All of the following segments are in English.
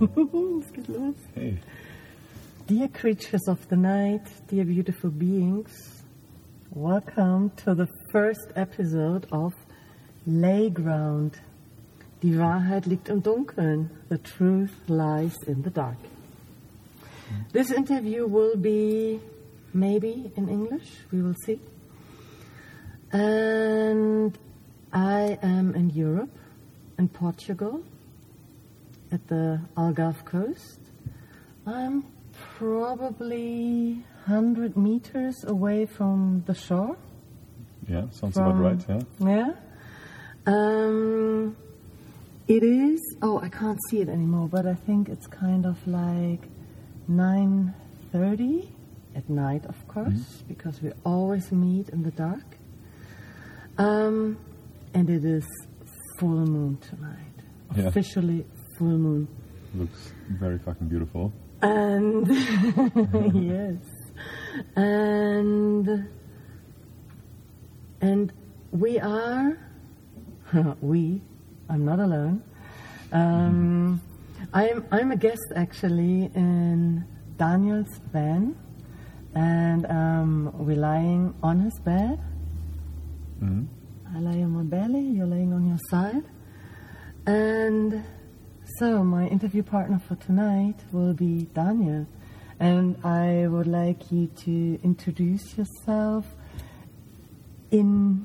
es geht los. Hey. Dear creatures of the night, dear beautiful beings, welcome to the first episode of Layground. Die Wahrheit liegt im Dunkeln. The truth lies in the dark. This interview will be maybe in English, we will see. And I am in Europe, in Portugal, at the Algarve coast. I'm probably 100 meters away from the shore. Yeah, sounds From- about right, yeah. Yeah. Um, it is. Oh, I can't see it anymore, but I think it's kind of like 9:30 at night, of course, because we always meet in the dark. Um, and it is full moon tonight. Yeah. Officially full moon. Looks very fucking beautiful. And yes, and and we are we. I'm not alone. Um, I'm I'm a guest actually in Daniel's van, and um, we're lying on his bed. Mhm. I lie on my belly. You're laying on your side, and so, my interview partner for tonight will be Daniel, and I would like you to introduce yourself in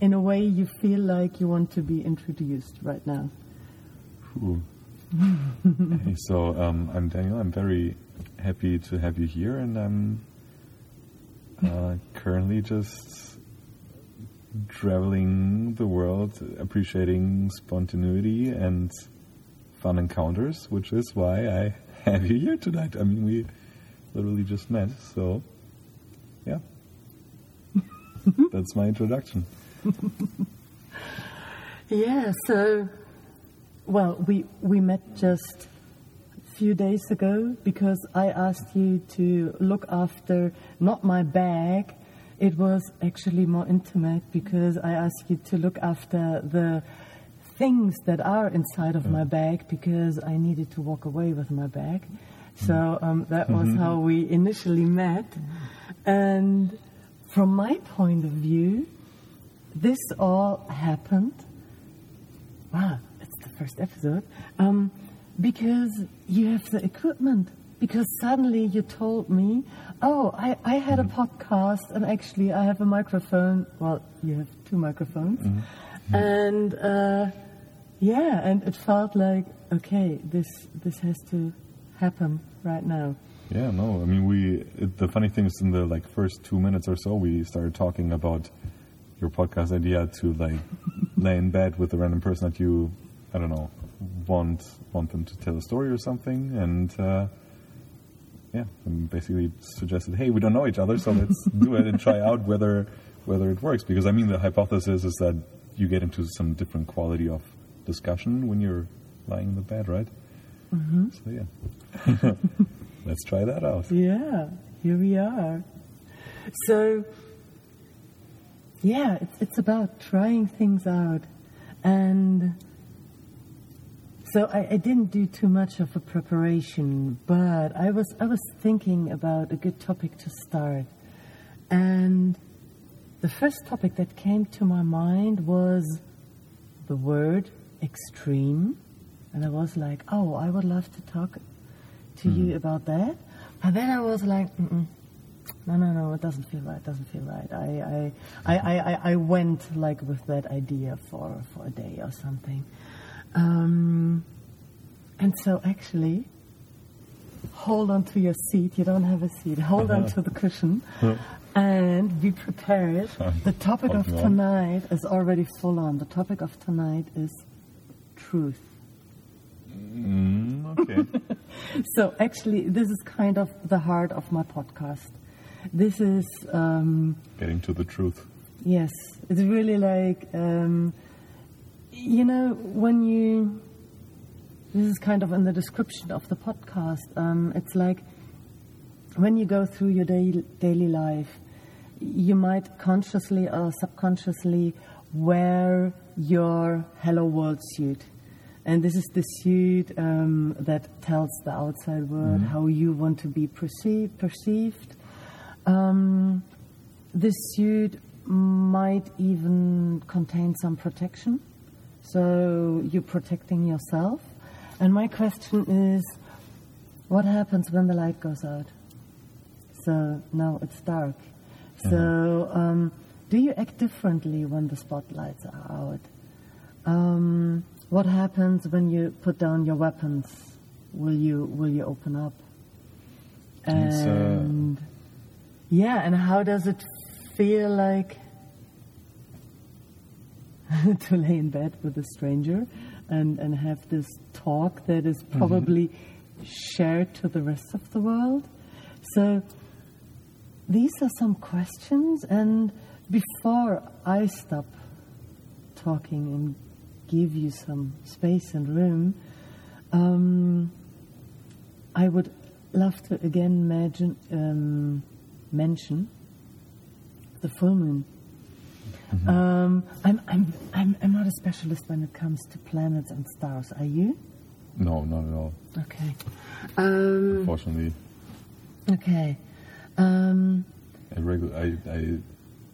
in a way you feel like you want to be introduced right now. Hey, so um, I'm Daniel. I'm very happy to have you here, and I'm uh, currently just traveling the world, appreciating spontaneity and fun encounters, which is why I have you here tonight. I mean, we literally just met, so yeah. That's my introduction. Yeah. So, well, we we met just a few days ago because I asked you to look after not my bag. It was actually more intimate because I asked you to look after the things that are inside of my bag because I needed to walk away with my bag. So um, that was how we initially met. And from my point of view, this all happened. Wow, it's the first episode. Um, because you have the equipment. Because suddenly you told me, oh, I, I had a podcast and actually I have a microphone. Well, you have two microphones. And uh, yeah, and it felt like, okay, this, this has to happen right now. Yeah, no, I mean, we. It, the funny thing is, in the like first two minutes or so, we started talking about your podcast idea to like lay in bed with a random person that you, I don't know, want want them to tell a story or something, and uh, yeah, and basically suggested, hey, we don't know each other, so let's do it and try out whether whether it works. Because I mean, the hypothesis is that you get into some different quality of discussion when you're lying in the bed, right? Mm-hmm. So yeah. Let's try that out. Yeah, here we are. So, yeah, it's, it's about trying things out. And so I, I didn't do too much of a preparation, but I was, I was thinking about a good topic to start. And the first topic that came to my mind was the word extreme. And I was like, oh, I would love to talk to you about that. And then I was like, Mm-mm. no, no, no, it doesn't feel right. It doesn't feel right. I, I, I, I, I- I went like with that idea for, for a day or something. Um, and so actually, hold on to your seat. You don't have a seat. Hold on to the cushion. And be prepared. The topic of tonight is already full on. The topic of tonight is truth. Mm, okay. So actually, this is kind of the heart of my podcast. This is um, Getting to the truth. yes, it's really like um, you know when you. This is kind of in the description of the podcast. Um, it's like when you go through your daily, daily life, you might consciously or subconsciously wear your Hello World suit. And this is the suit um, that tells the outside world how you want to be perceived. perceived. Um, this suit might even contain some protection, so you're protecting yourself. And my question is, what happens when the light goes out? So now it's dark. So um, do you act differently when the spotlights are out? Um, what happens when you put down your weapons? Will you will you open up? It's, uh, And yeah, and how does it feel like to lay in bed with a stranger and, and have this talk that is probably shared to the rest of the world? So these are some questions, and before I stop talking and give you some space and room, um, I would love to again imagine, um, mention the full moon. Um, I'm, I'm, I'm, I'm not a specialist when it comes to planets and stars. Are you? No, not at all. Okay. Um, Unfortunately, okay. Um, I, regu- I, I,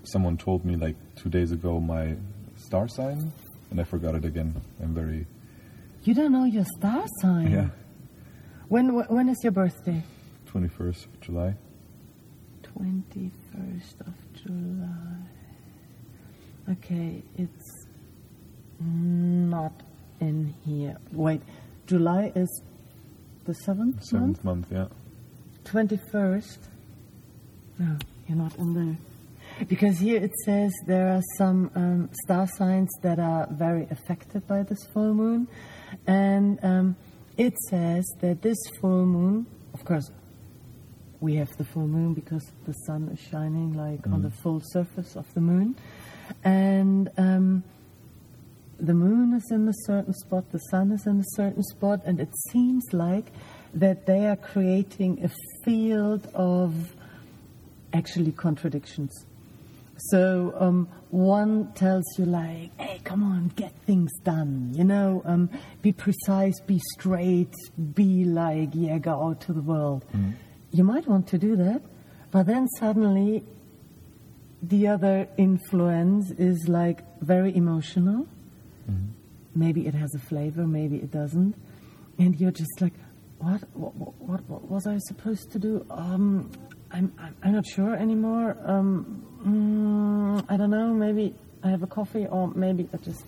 someone told me like two days ago my star sign, and I forgot it again. I'm very you don't know your star sign. yeah. When wh- when is your birthday? 21st of July. Twenty first of July. Okay, it's not in here. Wait, July is the seventh month. Seventh month, yeah. Twenty first. No, you're not in there. Because here it says there are some um, star signs that are very affected by this full moon, and um, it says that this full moon, of course, we have the full moon because the sun is shining like on the full surface of the moon, and um, the moon is in a certain spot, the sun is in a certain spot, and it seems like that they are creating a field of actually contradictions. So um, one tells you like, "Hey, come on, get things done. You know, um, be precise, be straight, be like, yeah, go out to the world." You might want to do that, but then suddenly, the other influence is like very emotional. Maybe it has a flavor, maybe it doesn't, and you're just like, "What? What, what, what was I supposed to do?" Um, I'm, I'm, I'm not sure anymore. Um, mm, I don't know. Maybe I have a coffee, or maybe I just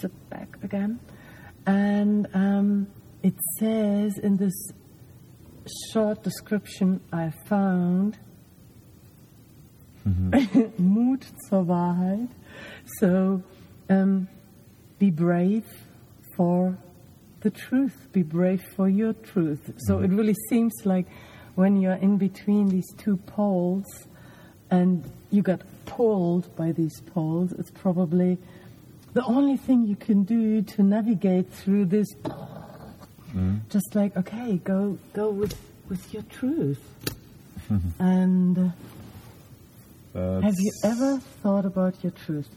sit back again. And um, it says in this short description I found, Mut zur Wahrheit. So um, be brave for the truth. Be brave for your truth. So it really seems like when you're in between these two poles and you get pulled by these poles, it's probably the only thing you can do to navigate through this. Just like, okay, go go with, with your truth. and uh, have you ever thought about your truth?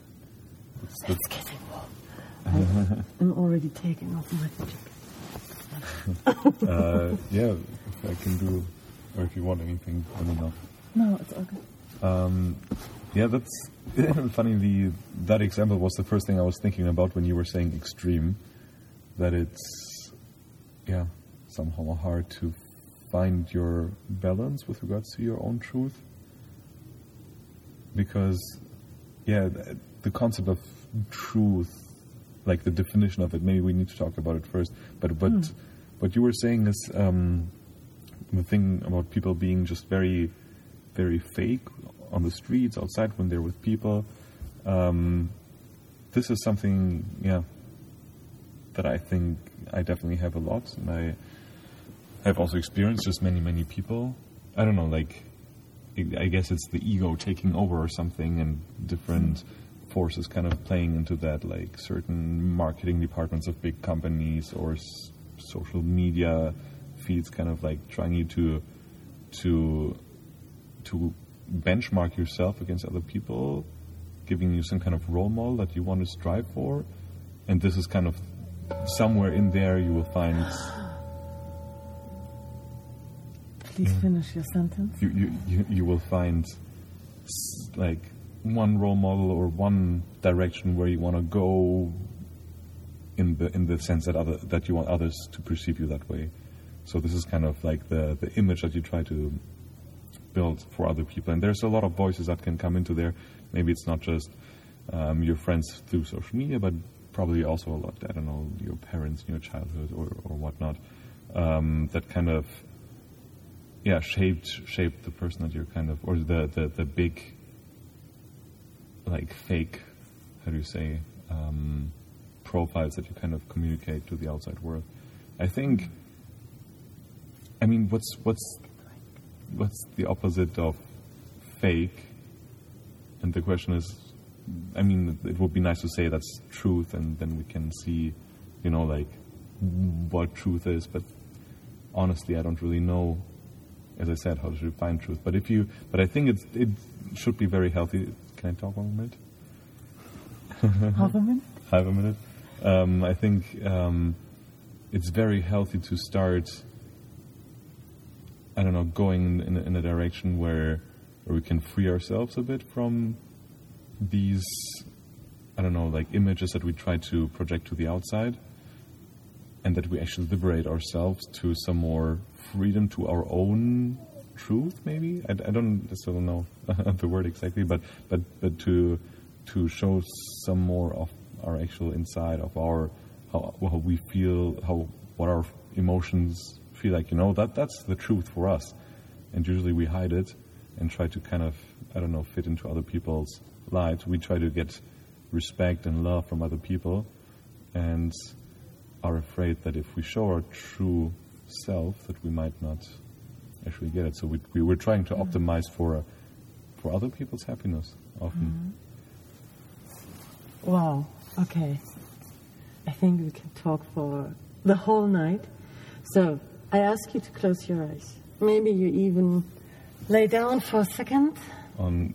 It's getting warm. I'm already taking off my jacket. uh, yeah, if I can do, or if you want anything, let me know. No, it's okay. Um, yeah, that's funny. The that example was the first thing I was thinking about when you were saying extreme. That it's yeah somehow hard to find your balance with regards to your own truth. Because yeah, the concept of truth, like the definition of it, maybe we need to talk about it first. But but what you were saying is um, the thing about people being just very very fake on the streets outside when they're with people. Um, this is something, yeah, that I think I definitely have a lot, and I have also experienced just many, many people. I don't know, like, I guess it's the ego taking over or something, and different forces kind of playing into that, like certain marketing departments of big companies or s- social media feeds, kind of like trying you to to to benchmark yourself against other people, giving you some kind of role model that you want to strive for, and this is kind of somewhere in there you will find Please finish your sentence. you, you, you, you will find like one role model or one direction where you want to go in the in the sense that other that you want others to perceive you that way. So this is kind of like the the image that you try to build for other people. And there's a lot of voices that can come into there. Maybe it's not just um, your friends through social media, but probably also a lot, I don't know, your parents in your childhood or, or whatnot, um, that kind of, yeah, shaped shaped the person that you're kind of, or the, the, the big, like fake, how do you say, um, profiles that you kind of communicate to the outside world. I think, I mean, what's what's what's the opposite of fake? And the question is, I mean, it would be nice to say that's truth, and then we can see, you know, like what truth is. But honestly, I don't really know, as I said, how to define truth. But if you, but I think it's it should be very healthy. Can I talk one minute? Half a minute? Half a minute. Um, I think um, it's very healthy to start. I don't know, going in, in a direction where where we can free ourselves a bit from these, I don't know, like images that we try to project to the outside, and that we actually liberate ourselves to some more freedom to our own truth. Maybe I, I don't still don't know the word exactly, but but but to to show some more of our actual inside of our how, how we feel, how what our emotions feel like. You know that that's the truth for us, and usually we hide it and try to kind of I don't know fit into other people's lives. We try to get respect and love from other people, and are afraid that if we show our true self, that we might not actually get it. So we we were trying to mm-hmm. optimize for uh, for other people's happiness often. Mm-hmm. Wow. Okay. I think we can talk for the whole night. So I ask you to close your eyes. Maybe you even lay down for a second. on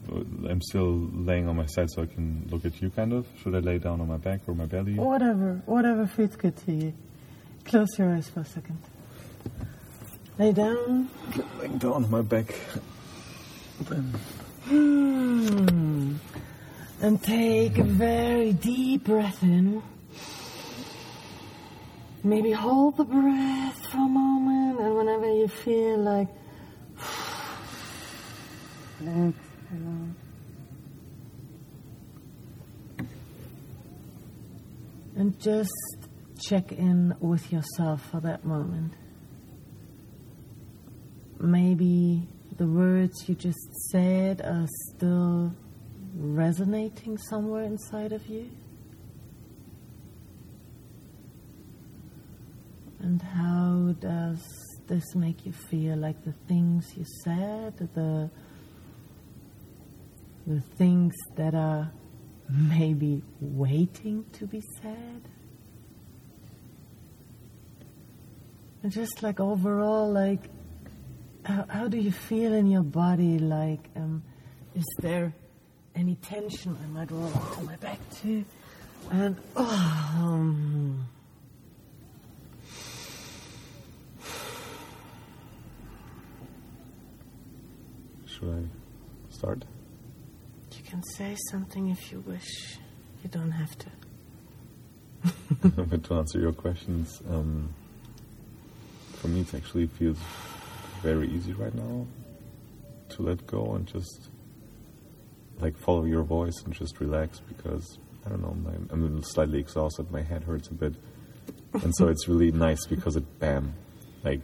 I'm still laying on my side so I can look at you kind of. Should I lay down on my back or my belly? Whatever, whatever feels good to you. Close your eyes for a second. Lay down. Laying down on my back. Hmm. And take a very deep breath in. Maybe hold the breath for a moment, and whenever you feel like exhale. And just check in with yourself for that moment. Maybe the words you just said are still resonating somewhere inside of you. And how does this make you feel? Like the things you said, the the things that are maybe waiting to be said? And just like overall, like how, how do you feel in your body? Like, um, is there any tension? I might roll onto my back too. And oh, um, Should I start? you can say something if you wish. You don't have to. but to answer your questions, um, for me it actually feels very easy right now to let go and just like follow your voice and just relax because I don't know, my, I'm slightly exhausted, my head hurts a bit, and so it's really nice because it bam, like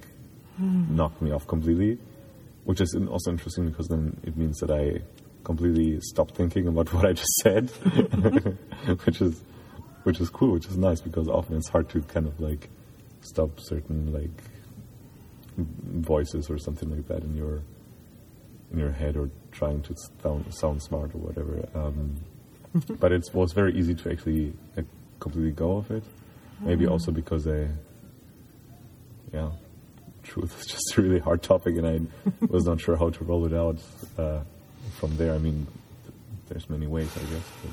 knocked me off completely, which is also interesting because then it means that I completely stopped thinking about what I just said, which is which is cool, which is nice because often it's hard to kind of like stop certain like voices or something like that in your in your head or trying to sound, sound smart or whatever. Um, but it was very easy to actually uh, completely go off it. Maybe also because I, yeah, truth is just a really hard topic, and I was not sure how to roll it out uh, from there. I mean, th- there's many ways, I guess. But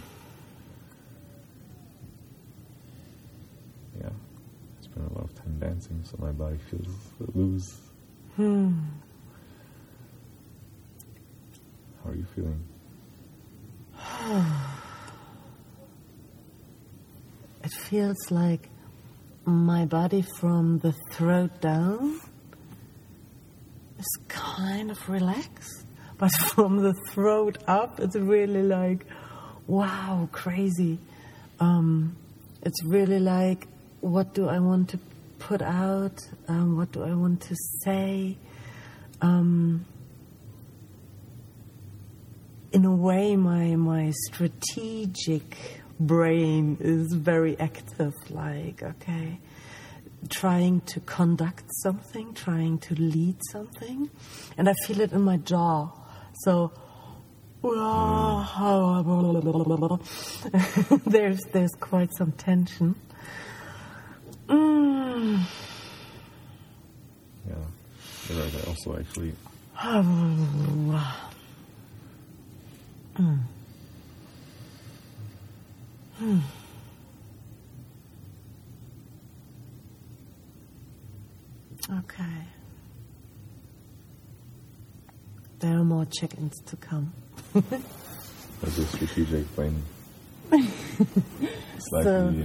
yeah, I spent a lot of time dancing, so my body feels loose. Hmm. How are you feeling? It feels like my body from the throat down is kind of relaxed, but from the throat up, it's really like, wow, crazy. Um, it's really like, what do I want to put out? Um, what do I want to say? Um, in a way, my my strategic brain is very active. Like, okay, trying to conduct something, trying to lead something, and I feel it in my jaw. So. there's there's quite some tension. Mm. Yeah, you're right. I also actually Mm. Okay. There are more check-ins to come. as a strategic brain slightly So-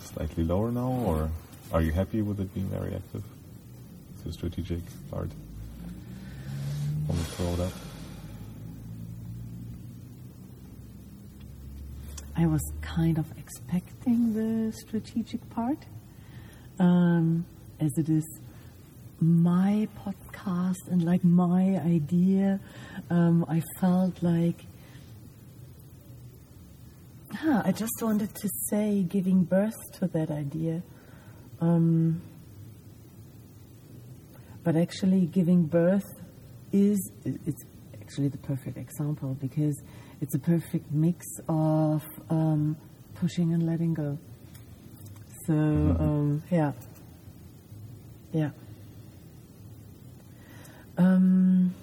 slightly lower now, or are you happy with it being very active? The strategic part. Want to throw it up? I was kind of expecting the strategic part, um, as it is my podcast and like my idea. Um, I felt like, huh, I just wanted to say giving birth to that idea. Um, but actually, giving birth is it's actually the perfect example because it's a perfect mix of um, pushing and letting go. So um, yeah, yeah. Um,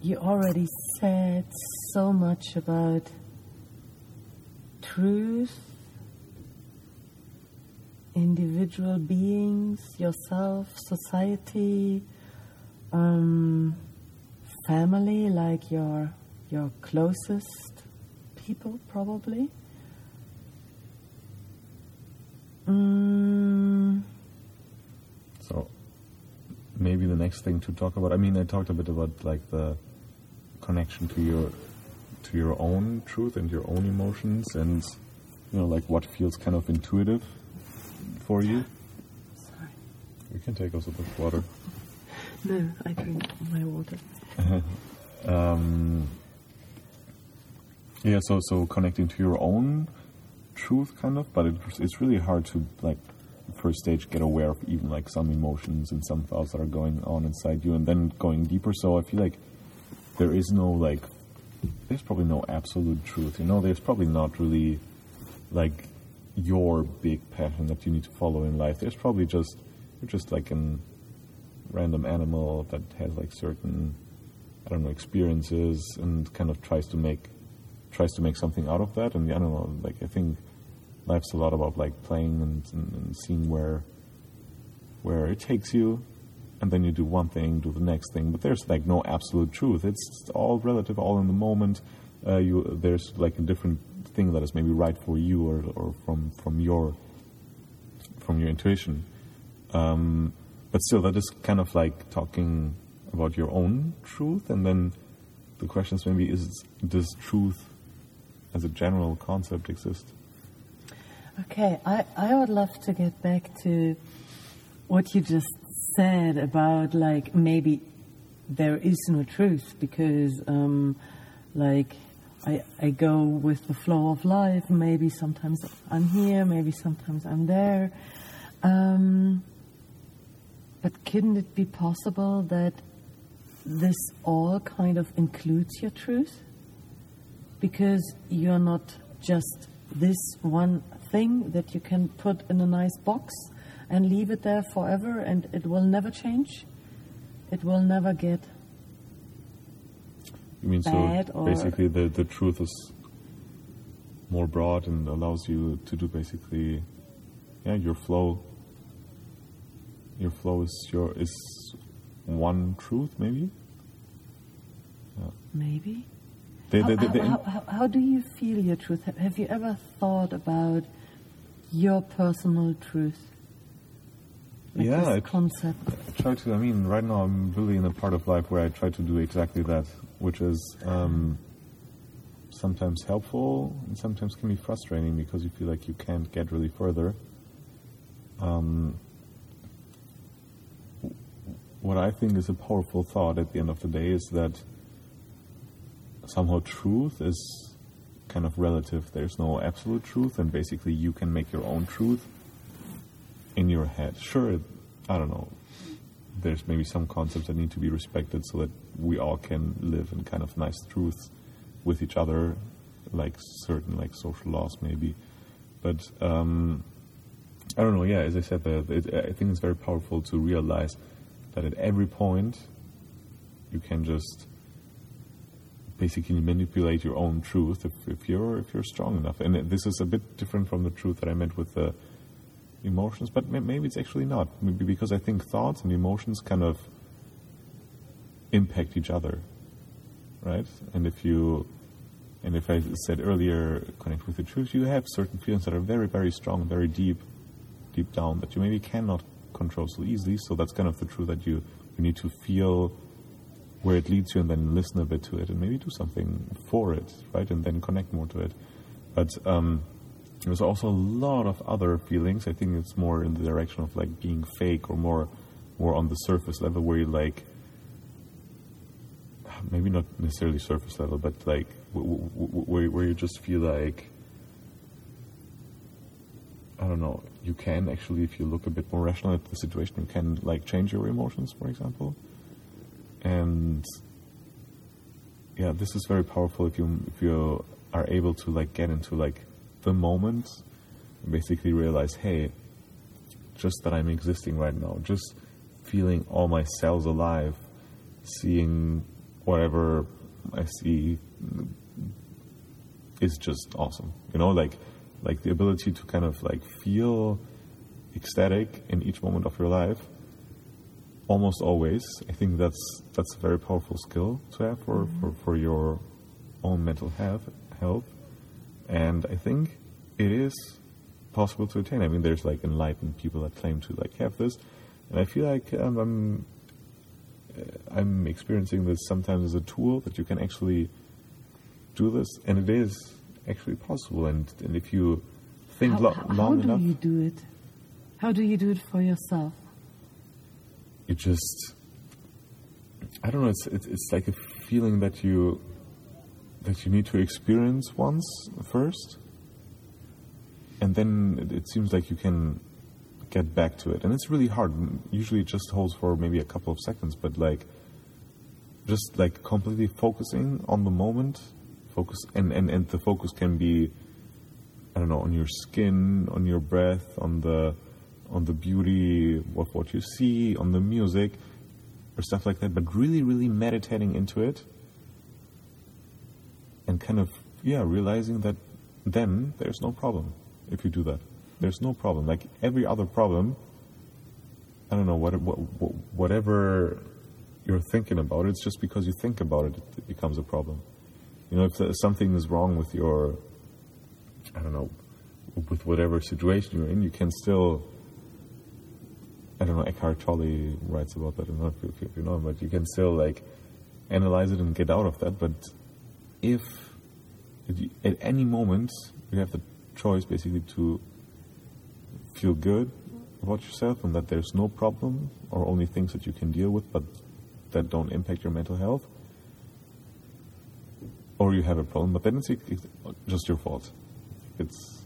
you already said so much about truth, individual beings, yourself, society, um, family, like your your closest people, probably. Mm, So maybe the next thing to talk about. I mean, I talked a bit about like the connection to your to your own truth and your own emotions, and you know, like what feels kind of intuitive for you. sorry. You can take also the water. No, I drink my water. Um, yeah, so so connecting to your own truth, kind of, but it, it's really hard to like first stage get aware of even like some emotions and some thoughts that are going on inside you, and then going deeper. So I feel like there is no like, there's probably no absolute truth. You know, there's probably not really like your big pattern that you need to follow in life. There's probably just you're just like an random animal that has like certain I don't know experiences and kind of tries to make tries to make something out of that. And I don't know, like I think life's a lot about like playing and, and, and seeing where where it takes you, and then you do one thing, do the next thing. But there's like no absolute truth. It's all relative, all in the moment. Uh, you there's like a different thing that is maybe right for you or or from from your from your intuition. Um, but still, that is kind of like talking about your own truth, and then the question is maybe: Is does truth, as a general concept, exist? Okay, I, I would love to get back to what you just said about like maybe there is no truth because um, like I, I go with the flow of life. Maybe sometimes I'm here, maybe sometimes I'm there. Um, but couldn't it be possible that this all kind of includes your truth? Because you're not just this one thing that you can put in a nice box and leave it there forever and it will never change. It will never get. You mean Bad so basically the the truth is more broad and allows you to do basically, yeah, your flow your flow is your is one truth, maybe. Maybe. They, How, they, how, they- how, how, how do you feel your truth? Have, have you ever thought about your personal truth? Like Yeah, this I- concept. I try to. I mean, right now I'm really in a part of life where I try to do exactly that, which is um, sometimes helpful and sometimes can be frustrating because you feel like you can't get really further. Um, what I think is a powerful thought at the end of the day is that somehow truth is kind of relative. There's no absolute truth, and basically you can make your own truth in your head. Sure, I don't know. There's maybe some concepts that need to be respected so that we all can live in kind of nice truths with each other, like certain like social laws maybe. But um, I don't know. Yeah, as I said, the, it, I think it's very powerful to realize that at every point you can just basically manipulate your own truth if, if you're if you're strong enough. And this is a bit different from the truth that I meant with the emotions, but maybe it's actually not. Maybe because I think thoughts and emotions kind of impact each other, right? And if you and if I said earlier, connect with the truth, you have certain feelings that are very, very strong, very deep, deep down that you maybe cannot control so easily. So that's kind of the truth that you you need to feel where it leads you and then listen a bit to it and maybe do something for it, right? And then connect more to it. But um, there's also a lot of other feelings. I think it's more in the direction of like being fake or more, more on the surface level where you like, maybe not necessarily surface level, but like w- w- w- where where you just feel like. I don't know. You can actually, if you look a bit more rational at the situation, you can like change your emotions, for example and yeah, this is very powerful if you if you are able to like get into like the moment, basically realize, hey, just that I'm existing right now, just feeling all my cells alive, seeing whatever I see is just awesome. You know, like like the ability to kind of like feel ecstatic in each moment of your life almost always. I think that's that's a very powerful skill to have for, for, for your own mental health health. And I think it is possible to attain. I mean there's like enlightened people that claim to like have this. And I feel like um, I'm uh, I'm experiencing this sometimes as a tool that you can actually do this and it is actually possible and, and if you think How, lo- how, how long do enough you do it? How do you do it for yourself? It just I don't know. It's, it's it's like a feeling that you that you need to experience once first, and then it, it seems like you can get back to it. And it's really hard. Usually, it just holds for maybe a couple of seconds, but like just like completely focusing on the moment, focus, and and and the focus can be I don't know on your skin, on your breath, on the on the beauty of what you see, on the music, or stuff like that. But really, really meditating into it, and kind of yeah, realizing that then there's no problem if you do that. There's no problem. Like every other problem, I don't know what, what, what whatever you're thinking about. It's just because you think about it, it becomes a problem. You know, if something is wrong with your, I don't know, with whatever situation you're in, you can still. I don't know. Eckhart Tolle writes about that. I don't know if you, if you know, him, but you can still like analyze it and get out of that. But if, at any moment you have the choice, basically, to feel good about yourself and that there's no problem or only things that you can deal with, but that don't impact your mental health, or you have a problem, but then it's, it's just your fault. It's,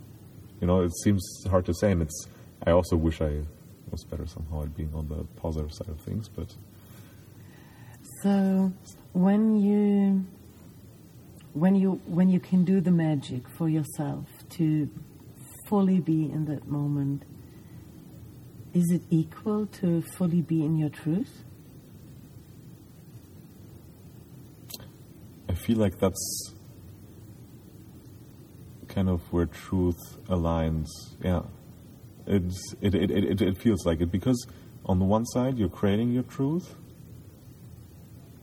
you know, it seems hard to say, and it's. I also wish I was better somehow at being on the positive side of things, but So when you when you when you can do the magic for yourself to fully be in that moment, is it equal to fully be in your truth? I feel like that's kind of where truth aligns. Yeah, it's it it, it, it feels like it because on the one side, you're creating your truth.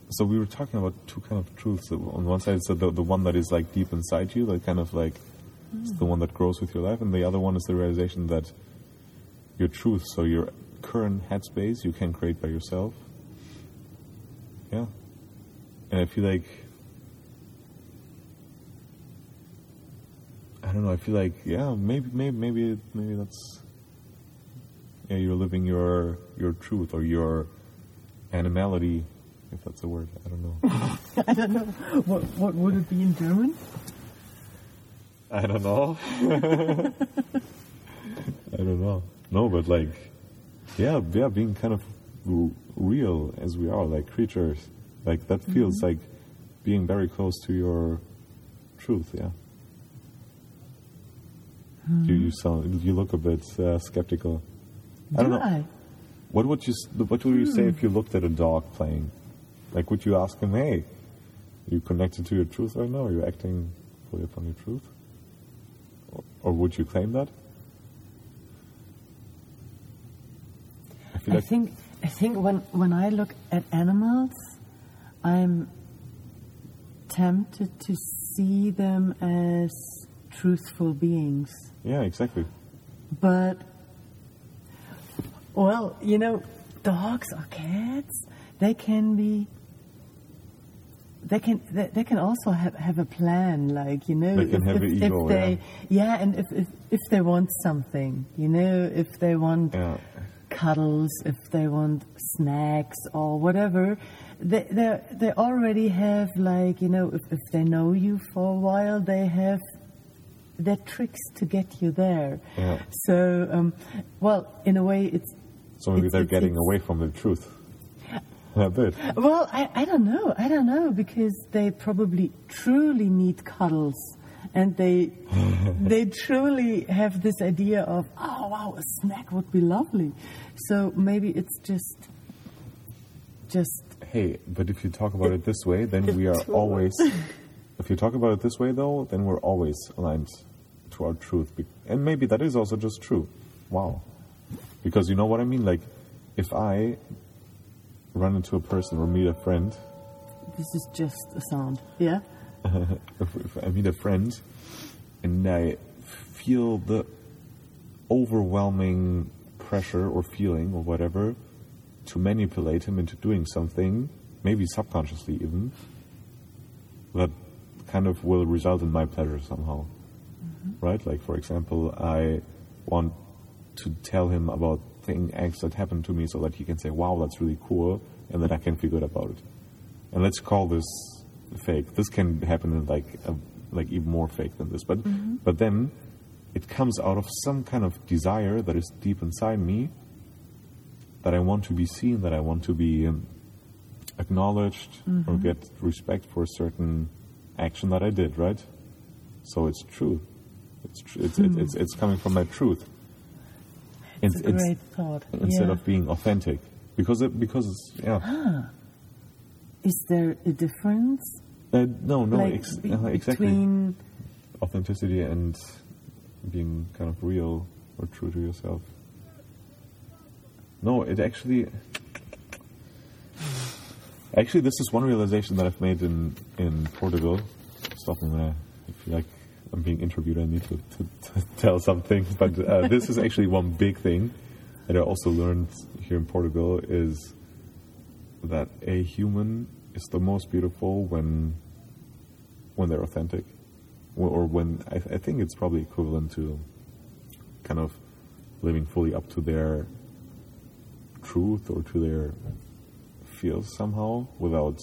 So we were talking about two kind of truths. On one side, it's the, the one that is like deep inside you, that kind of like it's the mm. one that grows with your life, and the other one is the realization that your truth, so your current headspace, you can create by yourself. Yeah, and I feel like I don't know. I feel like yeah, maybe maybe maybe maybe that's yeah, you're living your your truth or your animality, if that's a word. I don't know. I don't know. What, what would it be in German? I don't know. I don't know. No, but like, yeah, yeah, being kind of real as we are, like creatures, like that feels like being very close to your truth. Yeah. You you sound you look a bit uh, skeptical. I don't Do know. I? What would you What would you say if you looked at a dog playing? Like, would you ask him, "Hey, are you connected to your truth right now? Are you acting fully upon your truth?" Or, or would you claim that? I I like think I think when when I look at animals, I'm tempted to see them as truthful beings. yeah, exactly. But well, you know, dogs or cats, they can be they can they, they can also have, have a plan like you know They can if, have if, an if ego, they yeah. and if, if if they want something you know if they want Yeah, cuddles, if they want snacks or whatever, they they they already have like you know if, if they know you for a while, they have their tricks to get you there. Yeah. So, um, well, in a way, it's so maybe they're getting away from the truth. A bit. well, I, I don't know, I don't know because they probably truly need cuddles. And they, they truly have this idea of, oh wow, a snack would be lovely. So maybe it's just, just Hey, but if you talk about it this way, then we are always. If you talk about it this way, though, then we're always aligned to our truth, and maybe that is also just true. Wow, because you know what I mean. Like, if I run into a person or meet a friend, This is just a sound. Yeah? if, if I meet a friend, and I feel the overwhelming pressure or feeling or whatever to manipulate him into doing something, maybe subconsciously even, that kind of will result in my pleasure somehow. Mm-hmm. Right? Like, for example, I want to tell him about thing X that happened to me so that he can say, wow, that's really cool, and that I can feel good about it. And let's call this fake. This can happen in like, a, like even more fake than this. But, mm-hmm. but then it comes out of some kind of desire that is deep inside me that I want to be seen, that I want to be um, acknowledged or mm-hmm. get respect for a certain action that I did, right? So it's true. It's tr- it's, it's, hmm. it's it's coming from my truth. It's Ins- a great thought. instead yeah. of being authentic, because it, because it's, yeah. Is there a difference? Uh, no, no, like ex- be- uh, exactly. between Authenticity and being kind of real or true to yourself. No, it actually. Actually, this is one realization that I've made in in Portugal. Stop me when I, I like I'm being interviewed. I need to, to, to tell something, but uh, this is actually one big thing that I also learned here in Portugal is that a human is the most beautiful when when they're authentic, or, when I, I think it's probably equivalent to kind of living fully up to their truth or to their feels somehow without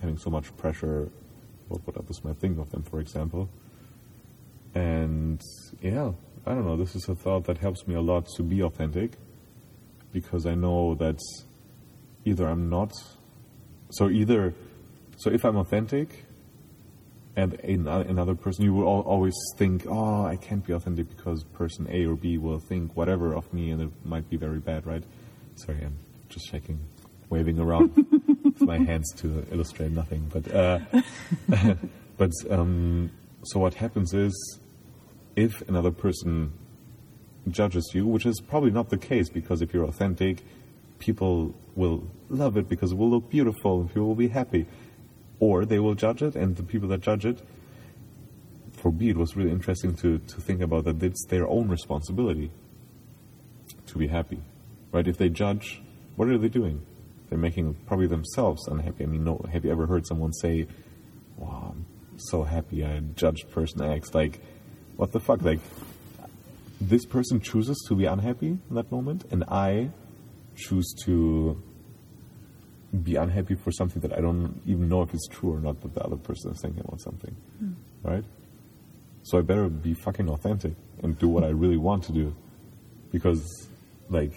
having so much pressure about what others might think of them, for example. And yeah, I don't know. This is a thought that helps me a lot to be authentic because I know that either I'm not. So either, so if I'm authentic, and an- another person, you will al- always think, oh, I can't be authentic because person A or B will think whatever of me, and it might be very bad, right? Sorry, I'm just shaking, waving around with my hands to illustrate nothing. But uh, but um, so what happens is, if another person judges you, which is probably not the case because if you're authentic, people will love it because it will look beautiful and people will be happy. Or they will judge it, and the people that judge it, for me, it was really interesting to, to think about that it's their own responsibility to be happy. Right? If they judge, what are they doing? They're making probably themselves unhappy. I mean, no, have you ever heard someone say, Wow, I'm so happy I judged person X? Like, what the fuck? Like, this person chooses to be unhappy in that moment, and I choose to be unhappy for something that I don't even know if it's true or not that the other person is thinking about something. Hmm. Right? So I better be fucking authentic and do what I really want to do. Because, like,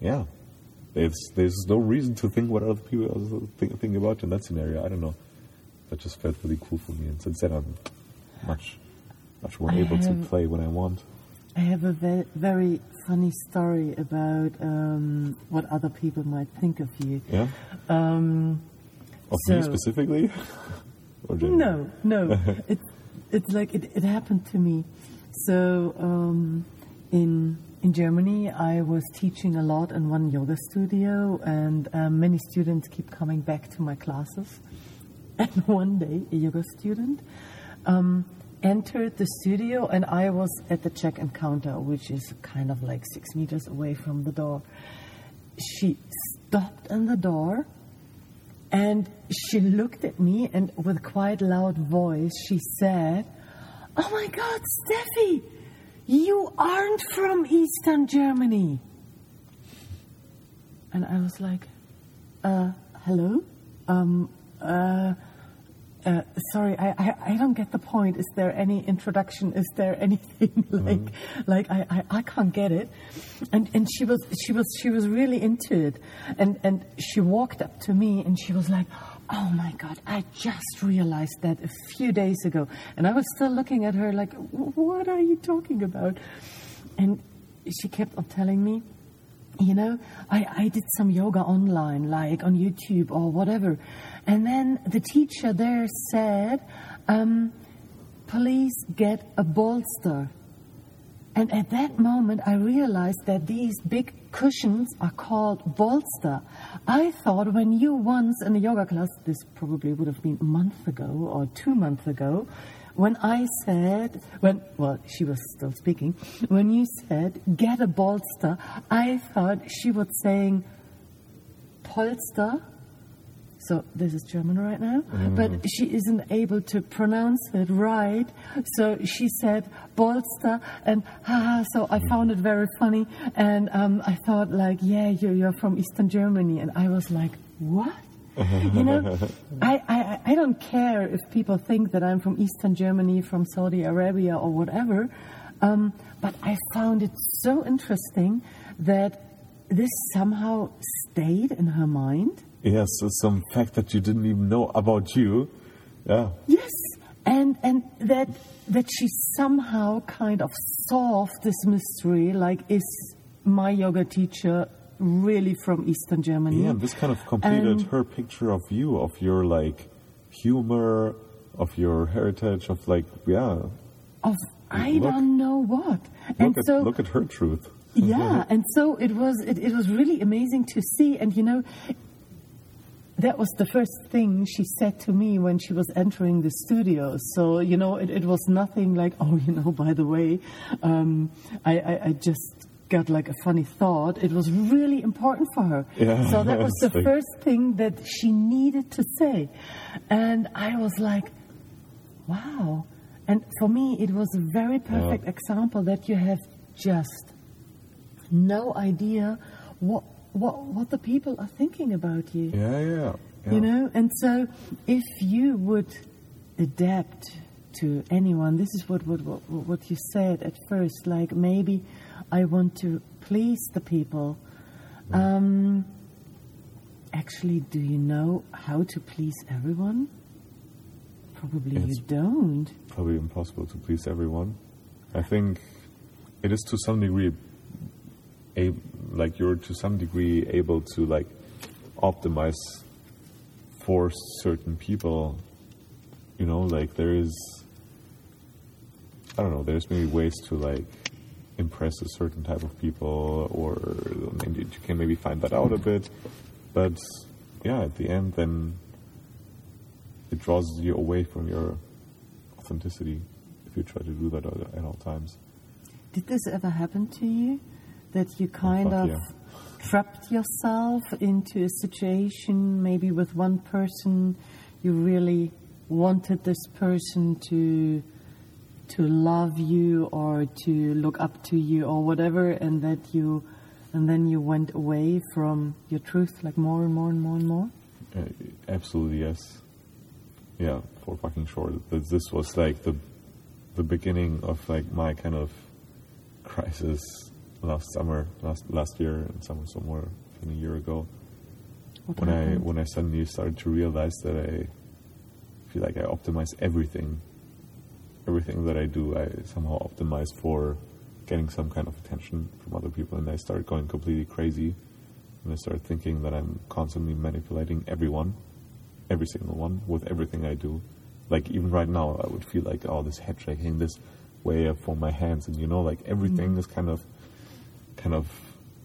yeah, it's, there's no reason to think what other people think, think about in that scenario. I don't know. That just felt really cool for me. And since then, I'm much, much more I able to have- play when I want. I have a ve- very funny story about um, what other people might think of you. Yeah? Um, Of me specifically? No, no. it, it's like it, it happened to me. So um, in in Germany, I was teaching a lot in one yoga studio, and um, many students keep coming back to my classes. And one day, a yoga student um, entered the studio, and I was at the check-in counter, which is kind of like six meters away from the door. She stopped in the door and she looked at me and with quite loud voice she said, Oh my God, Steffi, you aren't from Eastern Germany. And I was like, uh, hello? Um, uh, uh, sorry, I, I, I don't get the point. Is there any introduction? Is there anything like like I, I, I can't get it? And and she was she was she was really into it, and and she walked up to me and she was like, "Oh my God, I just realized that a few days ago," and I was still looking at her like, "What are you talking about?" And she kept on telling me, you know, I, I did some yoga online, like on YouTube or whatever. And then the teacher there said, um, please get a bolster. And at that moment, I realized that these big cushions are called bolster. I thought when you once in a yoga class, this probably would have been a month ago or two months ago, when I said, when, well, she was still speaking, when you said, get a bolster, I thought she was saying, polster. So this is German right now, but she isn't able to pronounce it right. So she said bolster, and haha. So I found it very funny, and um, I thought like, yeah, you're, you're from Eastern Germany, and I was like, what? you know, I, I, I don't care if people think that I'm from Eastern Germany, from Saudi Arabia, or whatever, um, but I found it so interesting that this somehow stayed in her mind. Yes, so some fact that you didn't even know about you. Yeah. Yes, and and that that she somehow kind of solved this mystery. Like, is my yoga teacher really from Eastern Germany? Yeah, this kind of completed And- her picture of you, of your like humor, of your heritage, of like yeah. Of I Look. don't know what. And Look at so look at her truth. yeah, and so it was. It, it was really amazing to see, and you know. That was the first thing she said to me when she was entering the studio. So, you know, it, it was nothing like, oh, you know, by the way, um, I, I, I just got like a funny thought. It was really important for her. Yeah, so that was the first thing that she needed to say. And I was like, wow. And for me, it was a very perfect example that you have just no idea what what what the people are thinking about you. Yeah, yeah. yeah. You know, and so if you would adapt to anyone, this is what what what, what you said at first. Like maybe I want to please the people. Um, actually, do you know how to please everyone? Probably Yes. you don't. Probably impossible to please everyone. I think it is to some degree, a, like you're to some degree able to like optimize for certain people. You know, like there is. I don't know. There's maybe ways to like impress a certain type of people, or maybe you can maybe find that out a mm-hmm. bit. But yeah, at the end, then it draws you away from your authenticity if you try to do that at, all times. Did this ever happen to you? That you oh, kind fuck of yeah. trapped yourself into a situation, maybe with one person, you really wanted this person to to love you or to look up to you or whatever, and that you and then you went away from your truth, like more and more and more and more. Uh, absolutely yes. Yeah, for fucking sure. That this was like the the beginning of like my kind of crisis last summer, last last year, and summer somewhere in a year ago. What when I when I suddenly started to realize that I feel like I optimize everything, everything that I do, I somehow optimize for getting some kind of attention from other people, and I start going completely crazy, and I start thinking that I'm constantly manipulating everyone, every single one, with everything I do. Like even right now, I would feel like oh, this head shaking, this way up for my hands, and you know, like everything mm-hmm. is kind of, kind of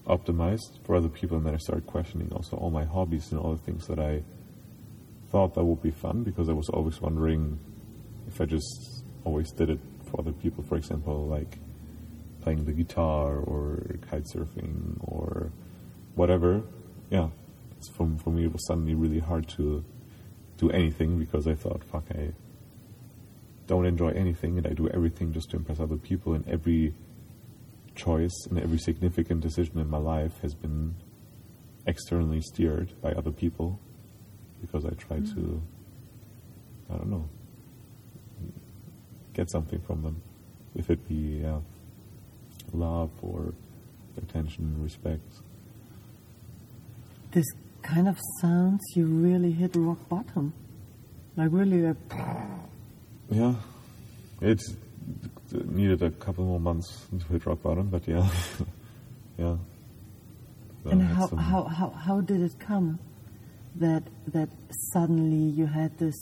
optimized for other people, and then I start questioning also all my hobbies and all the things that I thought that would be fun because I was always wondering if I just always did it for other people. For example, like playing the guitar or kite surfing or whatever. Yeah, it's for for me it was suddenly really hard to do anything because I thought, fuck, I don't enjoy anything and I do everything just to impress other people and every choice and every significant decision in my life has been externally steered by other people because I try mm. to, I don't know, get something from them. If it be uh, love or attention, and respect. This kind of sounds you really hit rock bottom. Like really a Yeah, it needed a couple more months to hit rock bottom, but yeah, yeah. And how, how, how, how did it come that that suddenly you had this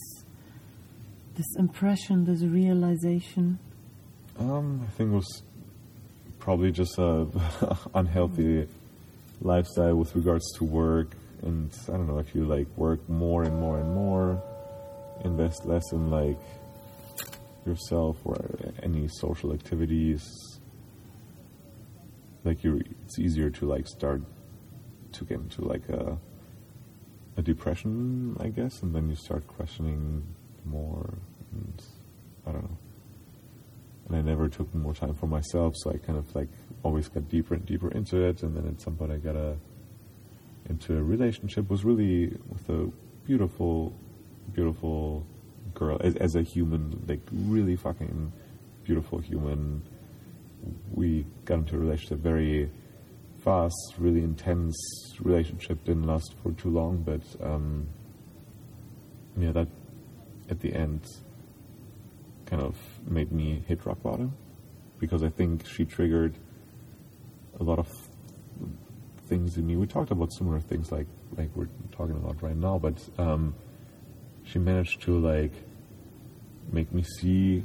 this impression, this realization? Um, I think it was probably just a unhealthy lifestyle with regards to work, and I don't know if you like work more and more and more, invest less in like yourself or any social activities. Like you, it's easier to like start to get into like a a depression, I guess, and then you start questioning more, and I don't know and I never took more time for myself, so I kind of like always got deeper and deeper into it, and then at some point I got a into a relationship was really with a beautiful, beautiful girl as, as a human, like really fucking beautiful human. We got into a relationship very fast, really intense relationship. Didn't last for too long, but um, yeah, that at the end kind of made me hit rock bottom because I think she triggered a lot of things in me. We talked about similar things like like we're talking about right now, but um, she managed to like make me see,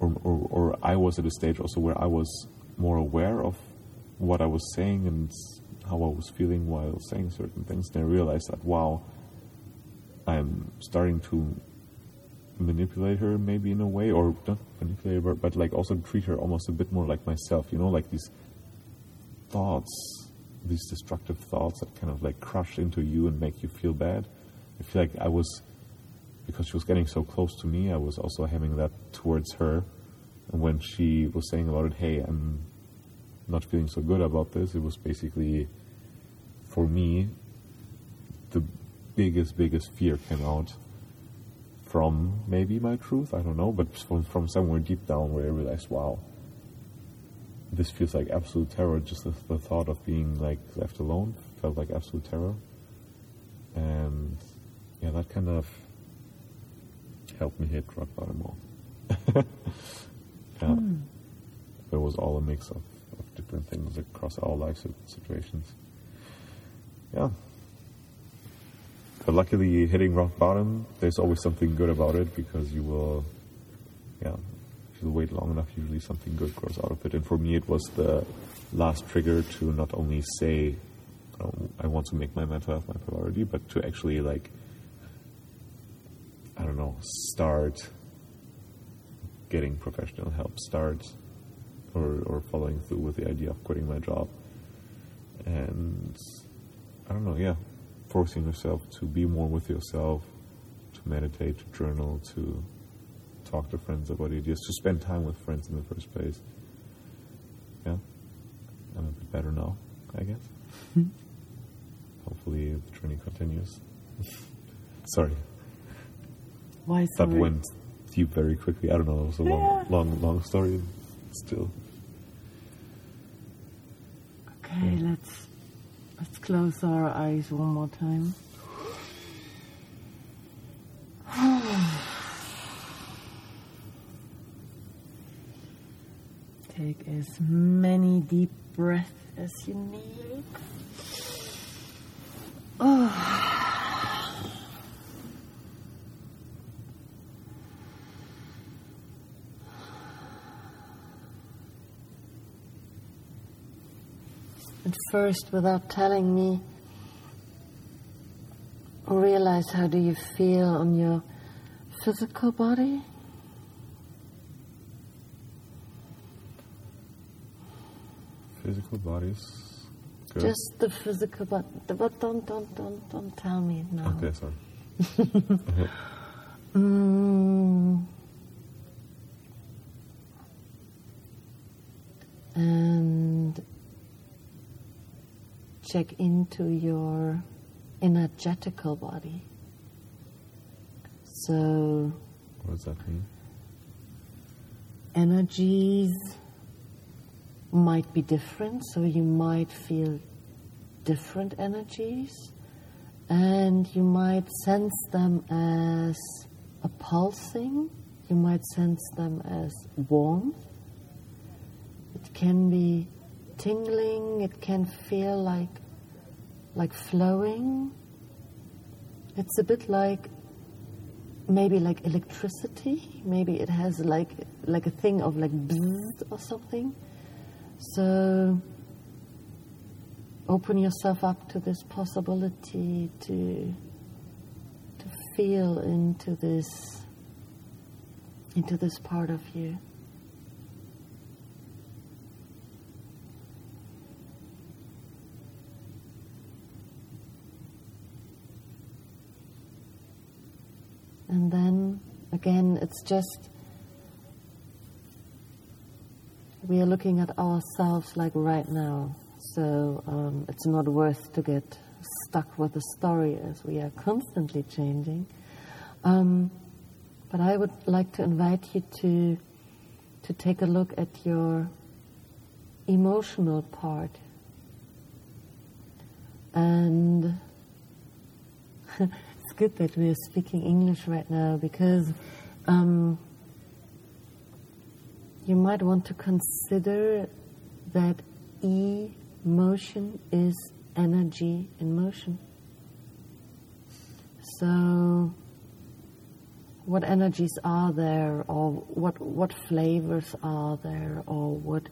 or, or or I was at a stage also where I was more aware of what I was saying and how I was feeling while saying certain things. And I realized that wow, I'm starting to manipulate her maybe in a way, or not manipulate her, but like also treat her almost a bit more like myself. You know, like these thoughts, these destructive thoughts that kind of like crush into you and make you feel bad. I feel like I was, because she was getting so close to me, I was also having that towards her. And when she was saying about it, hey, I'm not feeling so good about this, it was basically, for me, the biggest, biggest fear came out from maybe my truth, I don't know, but from, from somewhere deep down where I realized, wow, this feels like absolute terror. Just the, the thought of being like left alone felt like absolute terror. And yeah, that kind of helped me hit rock bottom off. yeah. Hmm. It was all a mix of, of different things across all life situations. Yeah. But luckily, hitting rock bottom, there's always something good about it because you will, yeah, if you wait long enough, usually something good grows out of it. And for me, it was the last trigger to not only say, um, I want to make my mental health my priority, but to actually like, I don't know, start getting professional help, start or, or following through with the idea of quitting my job. And I don't know, yeah, forcing yourself to be more with yourself, to meditate, to journal, to talk to friends about ideas, to spend time with friends in the first place. Yeah, I'm a bit better now, I guess. Hmm. Hopefully, the journey continues. sorry, Why is that sorry? went deep very quickly. I don't know. It was a long, Yeah. long, long story. Still, Okay, let's let's close our eyes one more time. Take as many deep breaths as you need. And first, without telling me, realize how do you feel on your physical body? physical bodies. Good. Just the physical body. But don't, don't, don't, don't tell me now. okay, sorry. Mm. And check into your energetical body. So, What does that mean? energies might be different, so you might feel different energies, and you might sense them as a pulsing, you might sense them as warmth. It can be tingling, it can feel like like flowing. It's a bit like maybe like electricity. Maybe it has like like a thing of like bzzz or something. So open yourself up to this possibility to to feel into this into this part of you. And then again, it's just we are looking at ourselves like right now. So um, it's not worth to get stuck with the story as we are constantly changing. Um, but I would like to invite you to to take a look at your emotional part. And good that we are speaking English right now because um, you might want to consider that emotion is energy in motion. So, what energies are there, or what what flavors are there, or what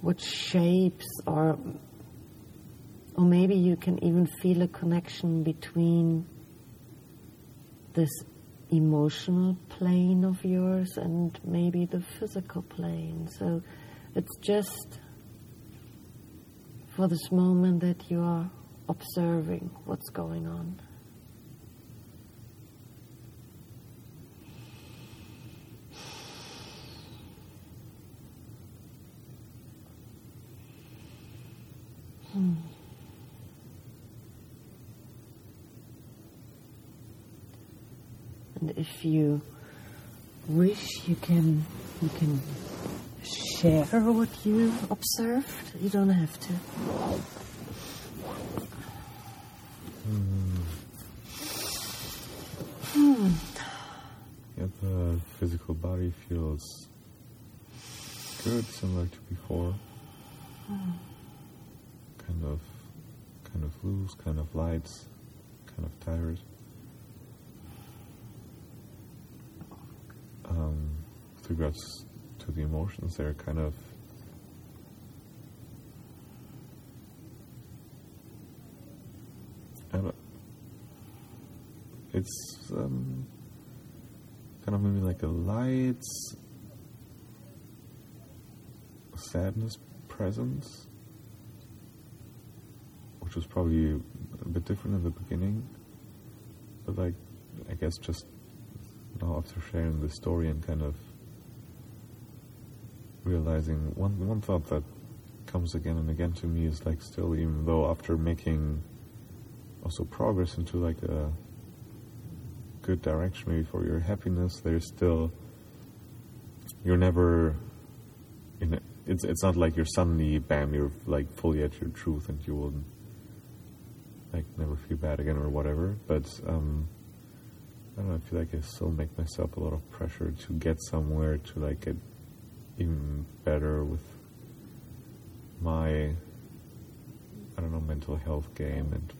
what shapes, or or maybe you can even feel a connection between this emotional plane of yours and maybe the physical plane. So it's just for this moment that you are observing what's going on. And if you wish, you can you can share what you observed. You don't have to. Hmm. Yeah, the physical body feels good, similar to before. Kind of, kind of loose, kind of light, kind of tired. Regards to the emotions, they're kind of. It's um, kind of maybe like a light sadness presence, which was probably a bit different in the beginning, but like I guess just now after sharing the story and kind of realizing one one thought that comes again and again to me is like still even though after making also progress into like a good direction maybe for your happiness there's still you're never in a, it's it's not like you're suddenly bam you're like fully at your truth and you will like never feel bad again or whatever. But um I don't know, I feel like I still make myself a lot of pressure to get somewhere to like get even better with my I don't know mental health game and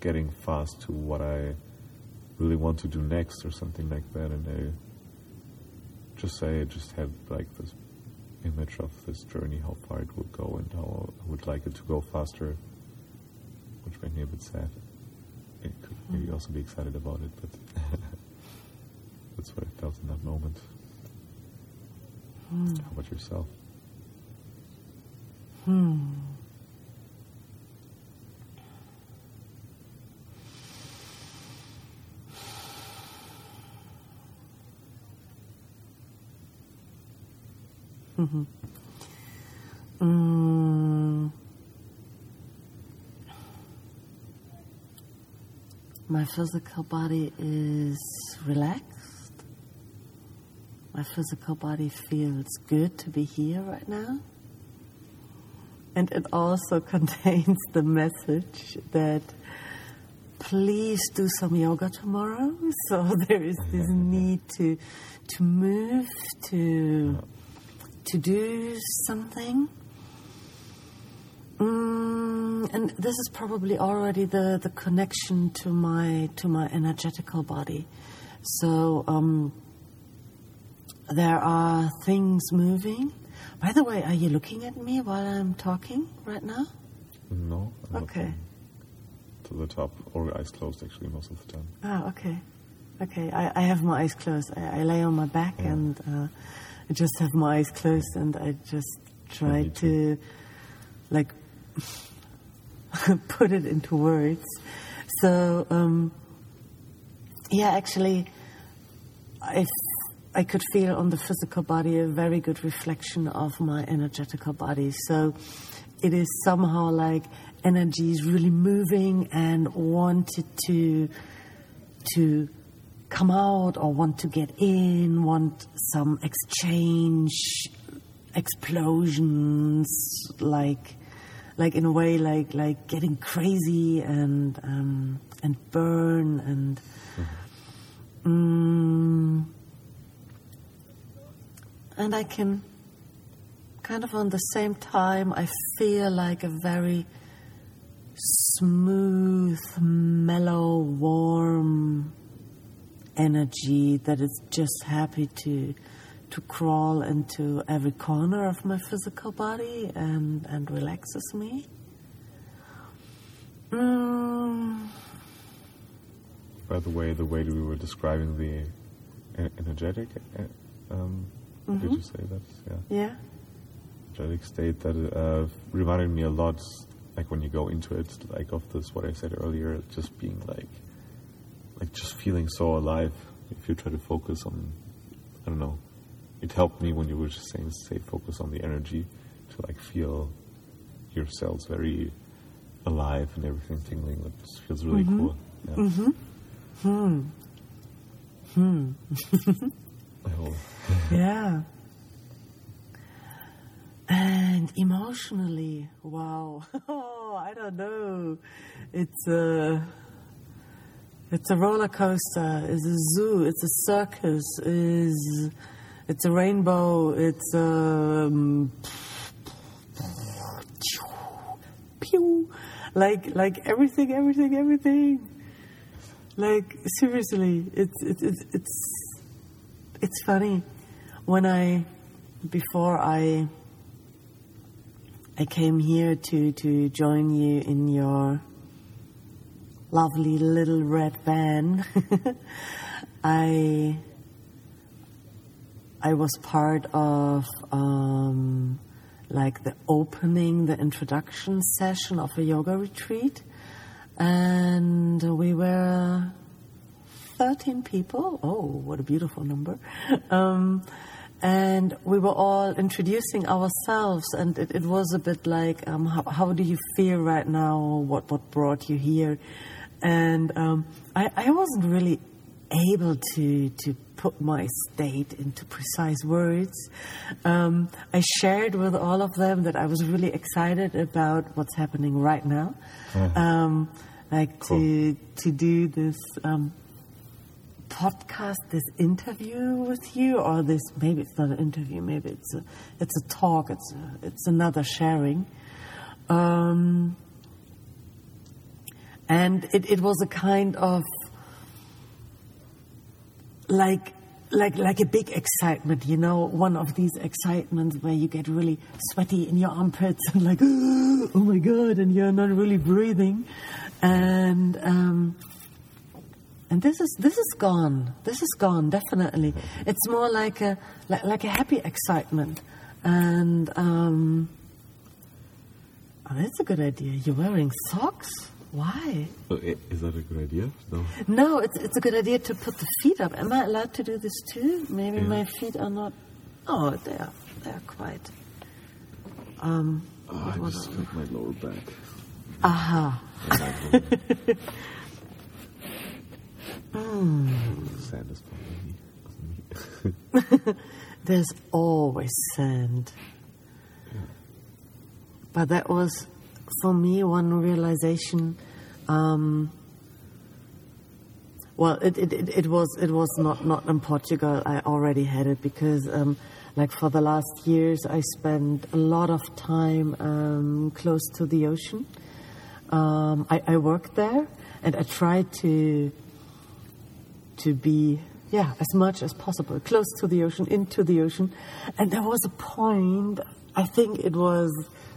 getting fast to what I really want to do next or something like that. And I just say I just had like this image of this journey how far it would go and how I would like it to go faster which made me a bit sad. It could maybe mm. also be excited about it but that's what I felt in that moment how about yourself Hmm. Mhm. Mm. My physical body is relaxed. My physical body feels good to be here right now. And it also contains the message that please do some yoga tomorrow. So there is this need to to move, to to do something. Mm, and this is probably already the, the connection to my to my energetical body. So um, there are things moving. By the way, are you looking at me while I'm talking right now? no I'm Okay. to the top or eyes closed actually most of the time Ah, okay. Okay, I, I have my eyes closed. I, I lay on my back Yeah. and uh, I just have my eyes closed and I just try to, like, put it into words. So, um, yeah, actually, I, I could feel on the physical body a very good reflection of my energetical body. So it is somehow like energy is really moving and wanted to to come out or want to get in, want some exchange, explosions, like like in a way like like getting crazy and um, and burn and mm, and I can kind of on the same time I feel like a very smooth, mellow, warm energy that is just happy to to crawl into every corner of my physical body and and relaxes me. Mm, by the way the way we were describing the energetic uh, um, did you say that yeah yeah. energetic state that uh, reminded me a lot, like when you go into it, like of this what I said earlier, just being like, like just feeling so alive. If you try to focus on, I don't know, it helped me when you were just saying, say, focus on the energy to like feel your cells very alive and everything tingling. Just feels really cool. Yeah. Hmm. Hmm. Yeah. And emotionally, wow. Oh, I don't know. It's a it's a roller coaster. It's a zoo. It's a circus. Is it's a rainbow. It's a um, pew, like like everything, everything, everything. Like seriously, it's it's it's it's, funny when I before I I came here to to join you in your lovely little red van. I I was part of um, like the opening, the introduction session of a yoga retreat, and we were 13 people. Oh, what a beautiful number. Um, and we were all introducing ourselves, and it, it was a bit like, um, how, how, do you feel right now? What, what brought you here? And um, I, I wasn't really able to, to put my state into precise words. Um, I shared with all of them that I was really excited about what's happening right now. Uh-huh. Um, like cool. to to do this um, podcast, this interview with you, or this maybe it's not an interview, maybe it's a it's a talk, it's a, it's another sharing. Um, and it, it was a kind of like like like a big excitement, you know, one of these excitements where you get really sweaty in your armpits and like, oh my god, and you're not really breathing, and um, and this is this is gone. This is gone definitely. It's more like a like, like a happy excitement, and um, oh, that's a good idea. You're wearing socks. Why? Oh, is that a good idea? No. No, it's it's a good idea to put the feet up. Am I allowed to do this too? Maybe yeah. my feet are not. Oh, they're they're quite. Um. Oh, I just felt my lower back. Aha. mm. Sand is me. There's always sand. Yeah. But that was for me, one realization. Um, well, it, it, it, was it was not, not in Portugal. I already had it because, um, like for the last years, I spent a lot of time um, close to the ocean. Um, I, I worked there, and I tried to to be yeah as much as possible close to the ocean, into the ocean. And there was a point. I think it was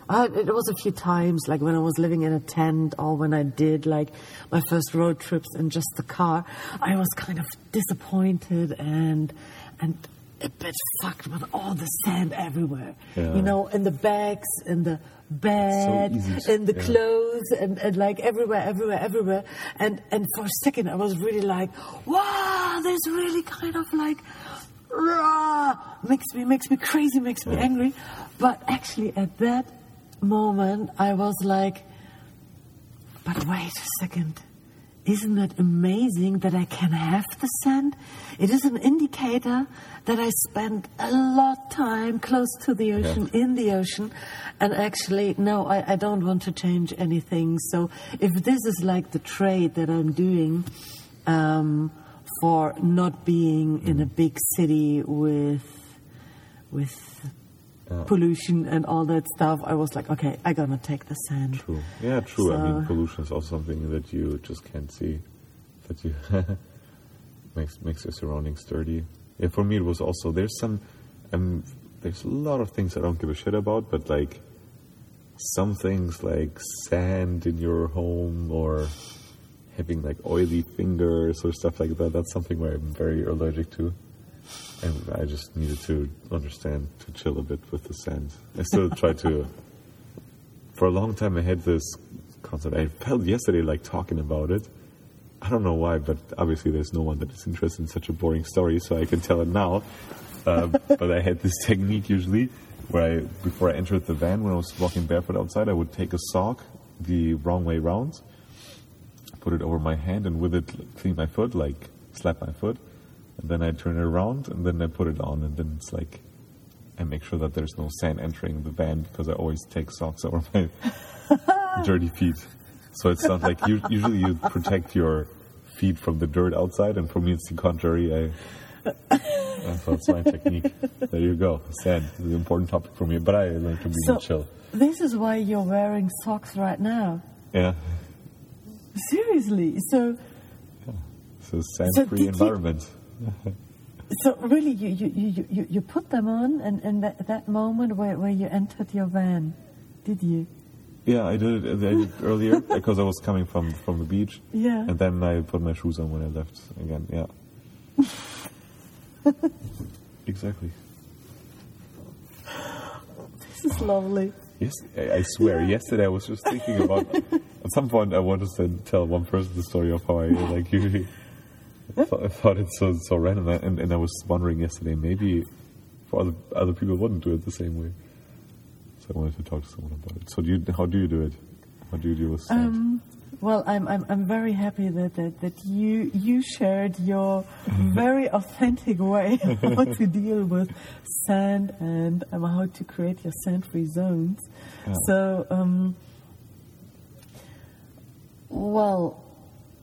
uh, it was a few times, like when I was living in a tent or when I did like my first road trips in just the car. I was kind of disappointed and and a bit fucked with all the sand everywhere. Yeah. You know, in the bags, in the bed, so in the yeah. clothes, and, and like everywhere, everywhere, everywhere. And and for a second, I was really like, wow, this really kind of like. Rah, makes me makes me crazy, makes me angry, but actually at that moment, I was like, but wait a second. Isn't it amazing that I can have the sand? It is an indicator that I spend a lot time close to the ocean, yeah. in the ocean. And actually, no, I, I don't want to change anything. So if this is like the trade that I'm doing um, for not being mm. in a big city with with yeah. pollution and all that stuff, I was like, okay, I gotta take the sand. True. Yeah, true. So, I mean, pollution is also something that you just can't see. That you makes makes your surroundings dirty. Yeah, for me, it was also there's some um, there's a lot of things I don't give a shit about, but like some things like sand in your home or having like oily fingers or stuff like that. That's something where I'm very allergic to and I just needed to understand to chill a bit with the sand. I still try to. For a long time, I had this concept. I felt yesterday like talking about it. I don't know why, but obviously there's no one that is interested in such a boring story, so I can tell it now. Uh, but I had this technique usually where I, before I entered the van, when I was walking barefoot outside, I would take a sock the wrong way round, put it over my hand, and with it clean my foot, like slap my foot and then I turn it around and then I put it on and then it's like I make sure that there's no sand entering the van because I always take socks over my dirty feet. So it's not like you, usually you protect your feet from the dirt outside, and for me it's the contrary. I that's my technique. There you go. Sand is an important topic for me, but I like to be so chill. This is why you're wearing socks right now. Yeah. Seriously. So. Yeah. So sand-free so environment. You, So really, you, you, you, you, put them on, and, and that, that moment where, where you entered your van, did you? Yeah, I did it I did earlier because I was coming from from the beach. Yeah. And then I put my shoes on when I left again. Yeah. exactly. This is lovely. Yes, I, I swear. Yesterday I was just thinking about. at some point, I wanted to tell one person the story of how I like usually. Thought, I thought it's so so random, and, and I was wondering yesterday maybe for other other people wouldn't do it the same way. So I wanted to talk to someone about it. So do you, how do you do it? How do you deal with sand? Um, well, I'm, I'm, I'm very happy that, that, that you, you shared your very authentic way how to deal with sand and um, how to create your sand-free zones. Yeah. So, um, well,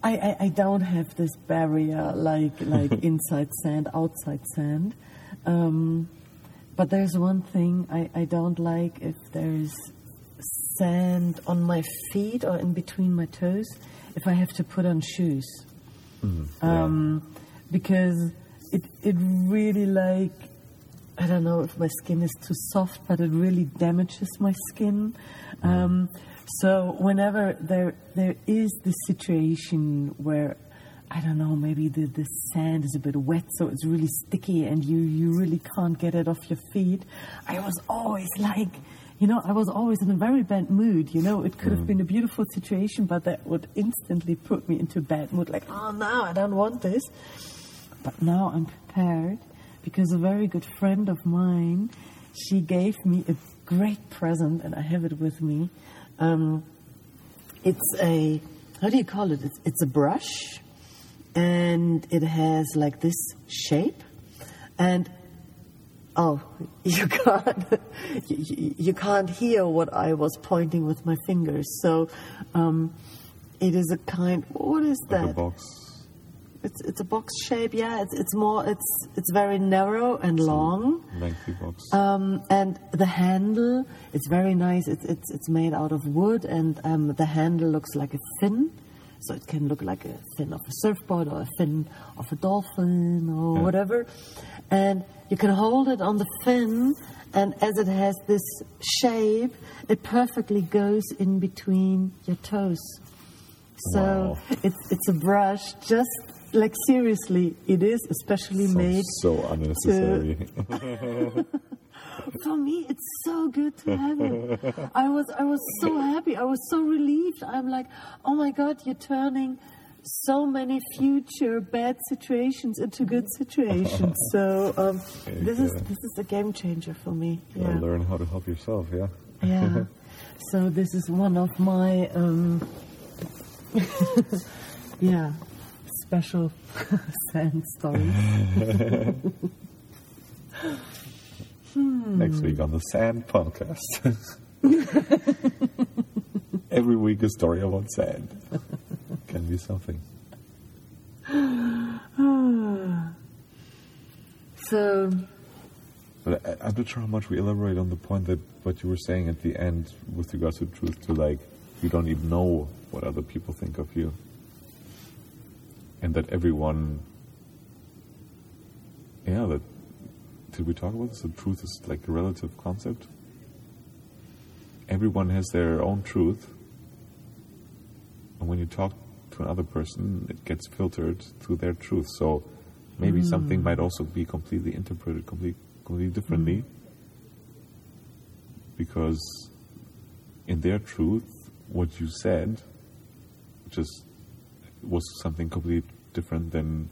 I, I, I don't have this barrier like like inside sand, outside sand. Um, but there's one thing I, I don't like if there's sand on my feet or in between my toes if I have to put on shoes. Mm, yeah. Um, because it, it really like, I don't know if my skin is too soft, but it really damages my skin. Um, so whenever there there is this situation where I don't know, maybe the, the sand is a bit wet, so it's really sticky, and you, you really can't get it off your feet. I was always like, you know, I was always in a very bad mood. You know, it could have mm. been a beautiful situation, but that would instantly put me into a bad mood. Like, oh no, I don't want this. But now I'm prepared because a very good friend of mine, she gave me a great present, and I have it with me. Um, it's a how do you call it? It's, it's a brush, and it has like this shape, and oh, you can't you, you can't hear what I was pointing with my fingers. So um, it is a kind. What is like that? a box. It's it's a box shape. Yeah, it's it's more. It's it's very narrow and long. Lengthy box. Um, and the handle, it's very nice. It's it's it's made out of wood, and um, the handle looks like a fin, so it can look like a fin of a surfboard or a fin of a dolphin or Yeah. whatever. And you can hold it on the fin, and as it has this shape, it perfectly goes in between your toes. So Wow. it's it's a brush. Just like seriously, it is especially made so unnecessary. for me it's so good to have it. I was i was so happy. I was so relieved. I'm like oh my god you're turning so many future bad situations into good situations. So um, Yeah, this is this is a game changer for me. You yeah. learn how to help yourself. Yeah. yeah. So this is one of my um, yeah special sand stories Next week on the Sand Podcast. Every week a story about sand. Can be something. so But I, I'm not sure how much we elaborate on the point that what you were saying at the end with regards to truth to like you don't even know what other people think of you. And that everyone yeah, that did we talk about this? The truth is like a relative concept. Everyone has their own truth. And when you talk to another person, it gets filtered through their truth. So maybe hmm. something might also be completely interpreted completely, completely differently. Hmm. Because in their truth, what you said just was something completely different than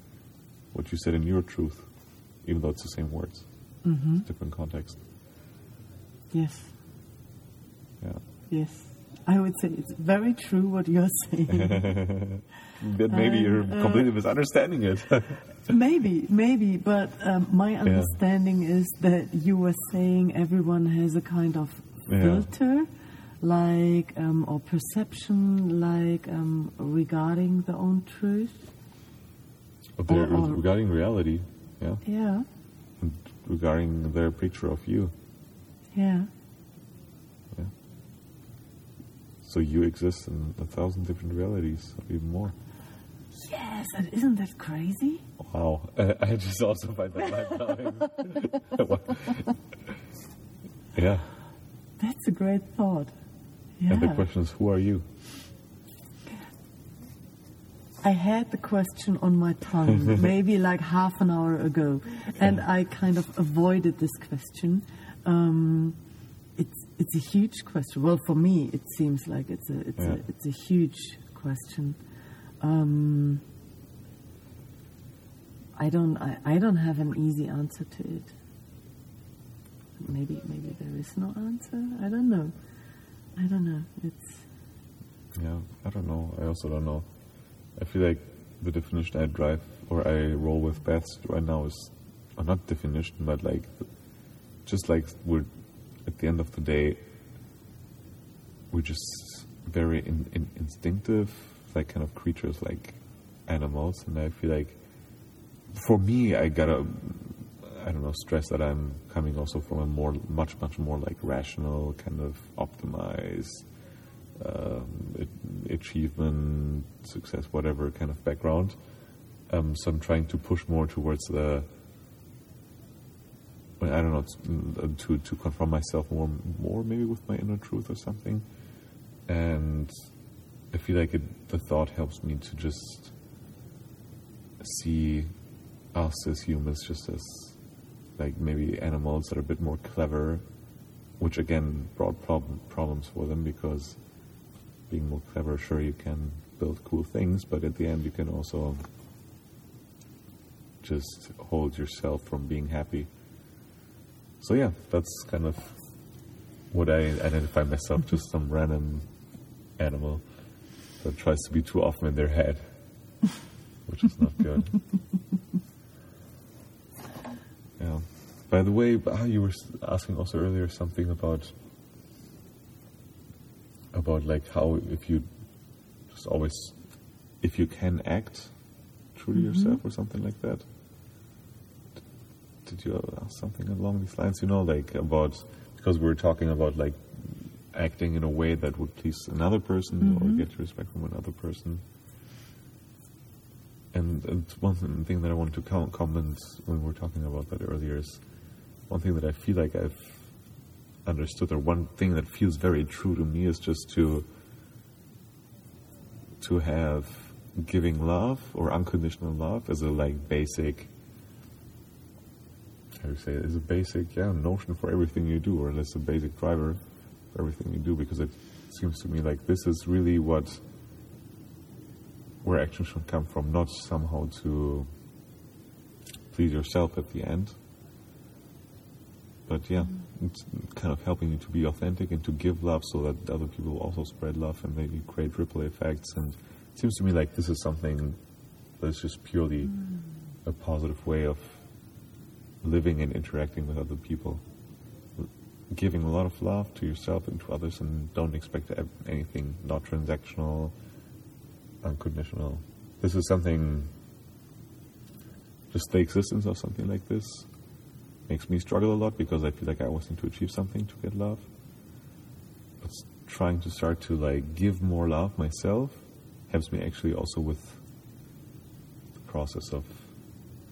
what you said in your truth, even though it's the same words. mhm. It's different context. yes Yeah. Yes, I would say it's very true what you're saying. Then maybe Um, you're uh, completely misunderstanding it. maybe, maybe, but um, my understanding is that you were saying everyone has a kind of Yeah. filter, like um, or perception, like um, regarding the own truth. Or- or- regarding reality, yeah, Yeah, and regarding their picture of you. yeah, Yeah. So you exist in a thousand different realities, even more. Yes, and isn't that crazy? Wow. Uh, I just also find that mind yeah. That's a great thought. Yeah. And the question is, who are you? I had the question on my tongue maybe like half an hour ago, and I kind of avoided this question. Um, it's it's a huge question. Well, for me, it seems like it's a it's Yeah. a it's a huge question. Um, I don't I, I don't have an easy answer to it. Maybe maybe there is no answer. I don't know. I don't know. It's Yeah, I don't know. I also don't know. I feel like the definition I drive or I roll with Beth right now is, or not definition, but like, just like we're at the end of the day, we're just very in, in, instinctive, like kind of creatures, like animals, and I feel like, for me, I gotta, I don't know, stress that I'm coming also from a more, much, much more like rational, kind of optimized um, a- achievement, success, whatever kind of background. Um, so I'm trying to push more towards the. I don't know to to confront myself more, more maybe with my inner truth or something, and I feel like it, the thought helps me to just see us as humans just as like maybe animals that are a bit more clever, which again brought prob- problems for them because being more clever, sure you can build cool things, but at the end you can also just hold yourself from being happy. So yeah, that's kind of what I identify myself, just some random animal that tries to be too often in their head, which is not good. yeah. By the way, ah, you were asking also earlier something about about like how if you just always if you can act true to mm-hmm. yourself or something like that. D- Did you ask something along these lines? You know, like about because we were talking about like acting in a way that would please another person or mm-hmm. get respect from another person. And, and one thing- thing that I wanted to comment when we were talking about that earlier is one thing that I feel like I've understood, or one thing that feels very true to me, is just to to have giving love or unconditional love as a like basic. How you say it? Is a basic yeah notion for everything you do, or as a basic driver for everything you do, because it seems to me like this is really what where action should come from, not somehow to please yourself at the end. But yeah, it's kind of helping you to be authentic and to give love so that other people also spread love and maybe create ripple effects. And it seems to me like this is something that's just purely mm. a positive way of living and interacting with other people. Giving a lot of love to yourself and to others, and don't expect anything not transactional, unconditional. This is something, just the existence of something like this makes me struggle a lot because I feel like I always need to achieve something to get love. But trying to start to like give more love myself helps me actually also with the process of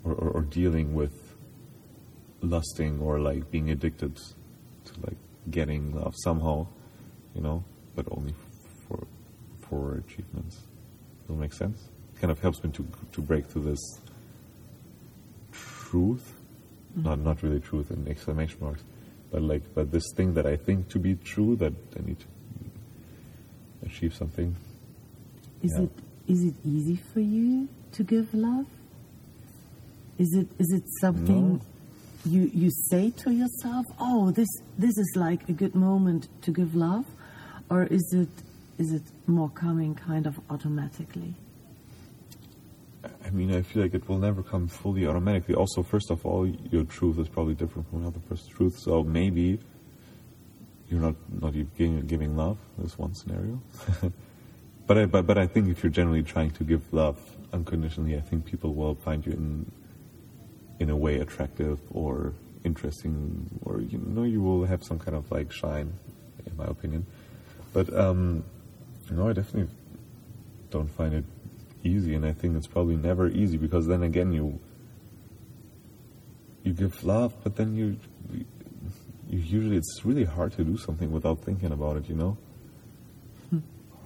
or, or, or dealing with lusting or like being addicted to like getting love somehow, you know, but only for for achievements. Does that make sense? Kind of helps me to to break through this truth, not not really truth in exclamation marks, but like but this thing that I think to be true that I need to achieve something. Is Yeah. it is it easy for you to give love? Is it is it something No. you you say to yourself, "Oh, this this is like a good moment to give love," or is it is it more coming kind of automatically? I mean, I feel like it will never come fully automatically. Also, first of all, your truth is probably different from another person's truth, so maybe you're not not giving, giving love. That's one scenario. but I but, but I think if you're generally trying to give love unconditionally, I think people will find you in in a way attractive or interesting, or you know, you will have some kind of like shine, in my opinion. But um, no, I definitely don't find it easy, and I think it's probably never easy because then again you you give love, but then you you usually it's really hard to do something without thinking about it, you know. Hmm.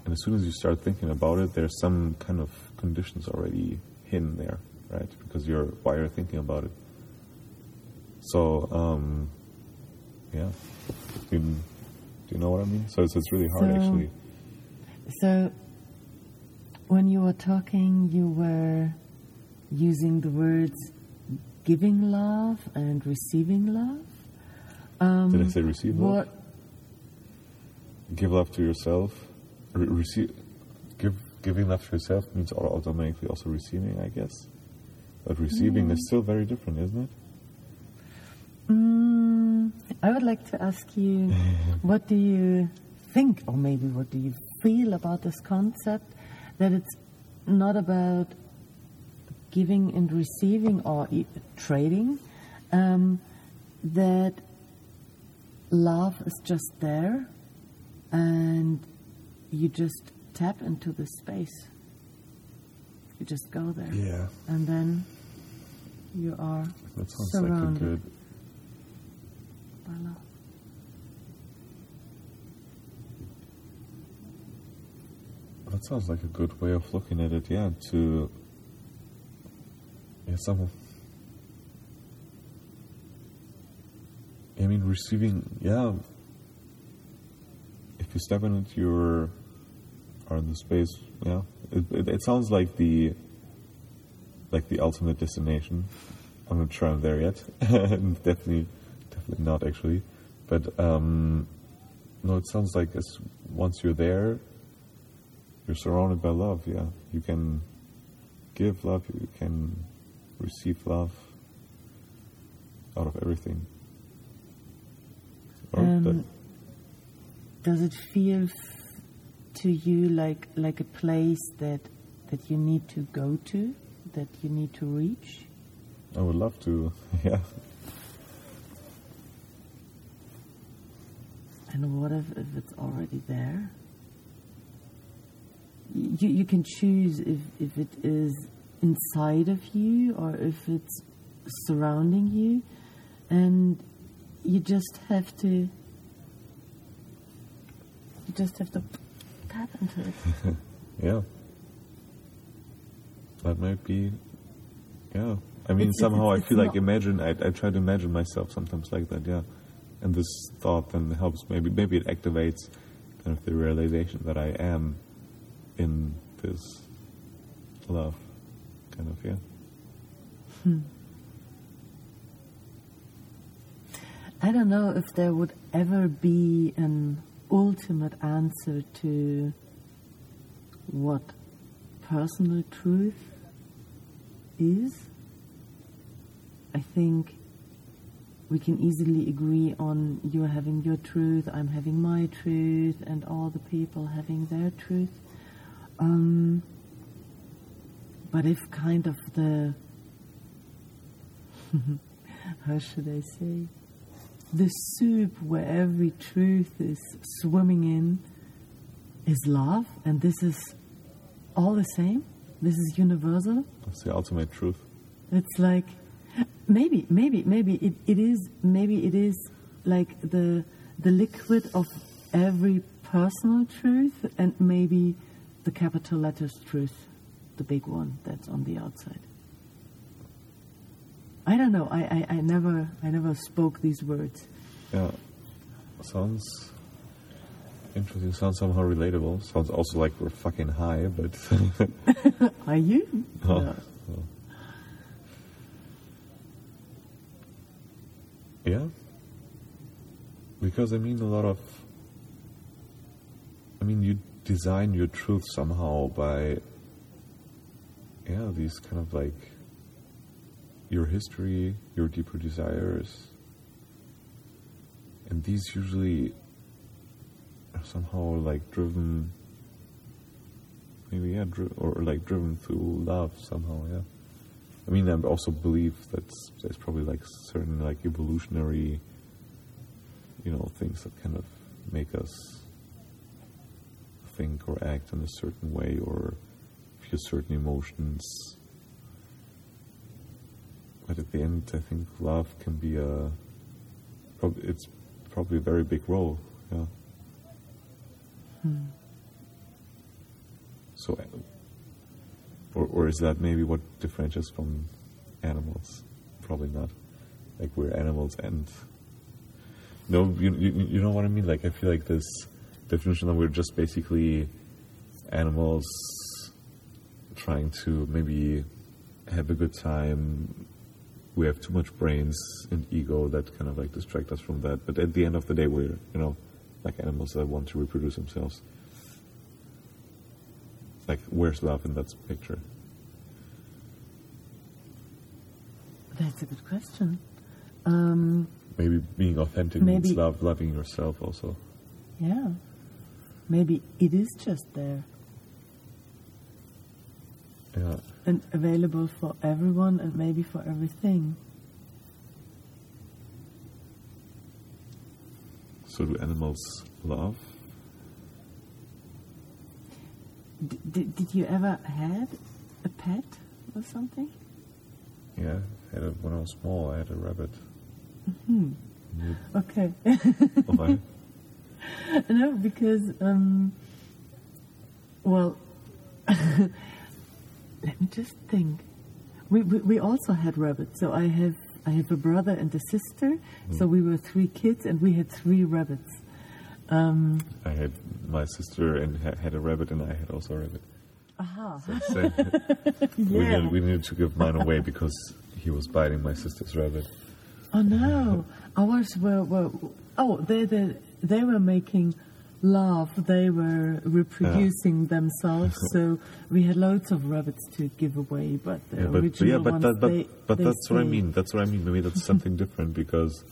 And as soon as you start thinking about it, there's some kind of conditions already hidden there, right? Because you're why you're thinking about it. So um, yeah, do you, do you know what I mean? So it's it's really hard So- actually. So, when you were talking, you were using the words giving love and receiving love. Um, Did I say receive love? what? give love to yourself. Re- receive, give giving love to yourself means automatically also receiving, I guess. But receiving is still very different, isn't it? Mm, I would like to ask you, what do you think, or maybe what do you feel about this concept that it's not about giving and receiving or e- trading, um, that love is just there and you just tap into the space. You just go there. Yeah, And then you are like surrounded good. by love. That sounds like a good way of looking at it. Yeah, to yeah, some. of. I mean, receiving. Yeah, if you step into your or in the space, yeah, it, it, it sounds like the like the ultimate destination. I'm not sure I'm there yet. definitely, definitely not actually. But um, no, it sounds like as once you're there, you're surrounded by love. Yeah, you can give love. You can receive love out of everything. Um, Does it feel to you like like a place that that you need to go to, that you need to reach? I would love to. Yeah, And what if, if it's already there? You you can choose if if it is inside of you or if it's surrounding you, and you just have to. You just have to tap into it. yeah. That might be. Yeah, I mean, It's- somehow it's- I feel like imagine. I, I try to imagine myself sometimes like that. Yeah, and this thought then helps. Maybe maybe it activates kind of the realization that I am in this love, kind of. Yeah. Hmm. I don't know if there would ever be an ultimate answer to what personal truth is. I think we can easily agree on you're having your truth, I'm having my truth, and all the people having their truth. Um, but if kind of the how should I say the soup where every truth is swimming in is love, and this is all the same. This is universal. That's the ultimate truth. It's like maybe, maybe, maybe it, it is. Maybe it is like the the liquid of every personal truth, and maybe the capital letters truth, the big one that's on the outside. I don't know. I, I, I never I never spoke these words. Yeah, sounds interesting. Sounds somehow relatable. Sounds also like we're fucking high, but Are you? Oh. No. yeah. Because I mean, a lot of. I mean, you design your truth somehow by. Yeah, these kind of like. Your history, your deeper desires. And these usually are somehow like driven. Maybe, yeah, dri- or like driven through love somehow, yeah. I mean, I also believe that there's probably like certain like evolutionary, you know, things that kind of make us think or act in a certain way or feel certain emotions. But at the end, I think love can be a. It's probably a very big role. Yeah. So, uh, or or is that maybe what differentiates from animals? Probably not. Like we're animals and. No, you, you you know what I mean. Like I feel like this definition that we're just basically animals trying to maybe have a good time. We have too much brains and ego that kind of like distract us from that. But at the end of the day, we're you know like animals that want to reproduce themselves. Like where's love in that picture? That's a good question. Um, Maybe being authentic Maybe- means love, loving yourself also. yeah. Maybe it is just there Yeah. and available for everyone and maybe for everything. So do animals love? D- did, did you ever had a pet or something? Yeah. I had a, when I was small, I had a rabbit. Mm-hmm. Mm. Okay. Why? no, because um, well, let me just think. We, we we also had rabbits. So I have I have a brother and a sister. So we were three kids, and we had three rabbits. Um, I had my sister and ha- had a rabbit, and I had also a rabbit. aha. So we, Yeah. needed, we needed to give mine away because he was biting my sister's rabbit. Oh no, ours were, were oh they they they were making love. They were reproducing themselves. So we had loads of rabbits to give away, but the Yeah, but, but original yeah, but ones that, but, they, but they that's what I mean. That's what I mean. Maybe that's something different because,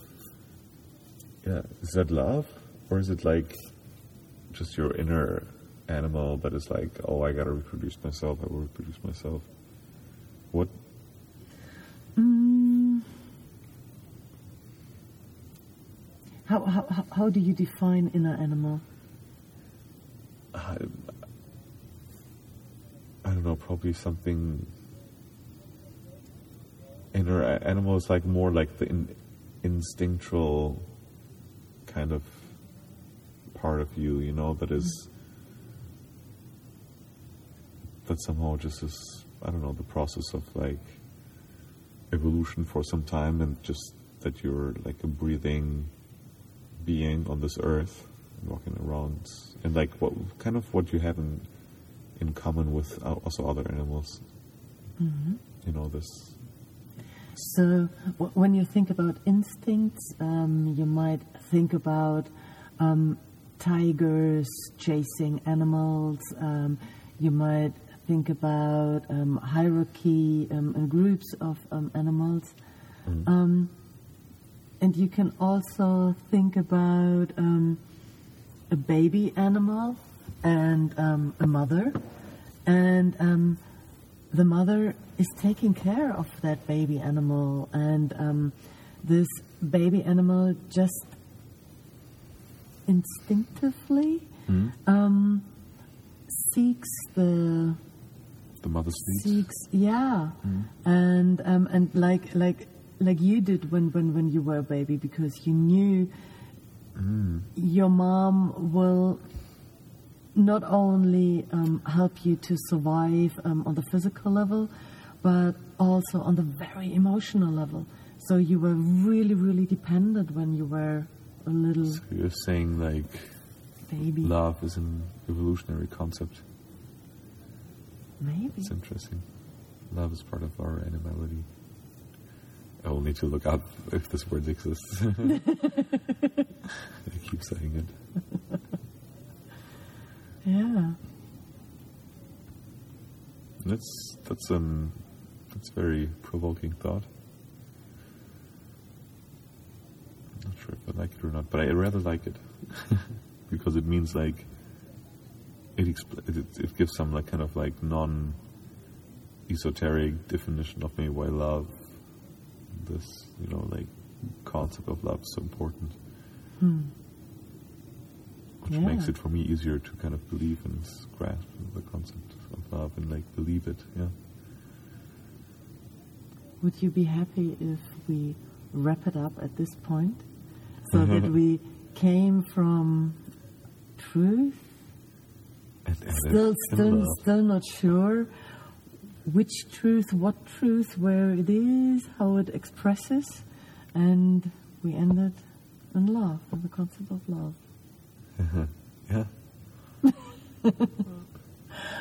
yeah, is that love or is it like just your inner animal that is like, oh, I gotta reproduce myself. I will reproduce myself. What? Mm. How, how how- do you define inner animal? I, I don't know. Probably something. Inner animal is like more like the in, instinctual kind of part of you, you know, that is that somehow just is I don't know the process of like evolution for some time and just that you're like a breathing being on this earth walking around and like what kind of what you have in in common with also other animals you know this So w- when you think about instincts, um, you might think about um, tigers chasing animals. Um, you might think about um, hierarchy um, and groups of um, animals. Um, and you can also think about um, a baby animal and um, a mother. And um, the mother is taking care of that baby animal, and um, this baby animal just instinctively um, seeks the the mother's needs seeks yeah. And um, and like like like you did when, when when you were a baby because you knew your mom will not only um, help you to survive um, on the physical level but also on the very emotional level. So you were really really dependent when you were a little So you're saying like baby. love is an evolutionary concept? Maybe. It's interesting. Love is part of our animality I will need to look up if this word exists. I keep saying it. Yeah. That's that's um that's very provoking thought. I'm Not sure if I like it or not, but I rather like it. Because it means like it, expl- it it gives some like kind of like non esoteric definition of maybe why love this you know like concept of love is so important. Hmm. Which Yeah. makes it for me easier to kind of believe and grasp the concept. of love and like believe it. Yeah. Would you be happy if we wrap it up at this point? So that we came from truth, And, and still, still, still not sure which truth, what truth, where it is, how it expresses, and we ended in love, in the concept of love. Yeah.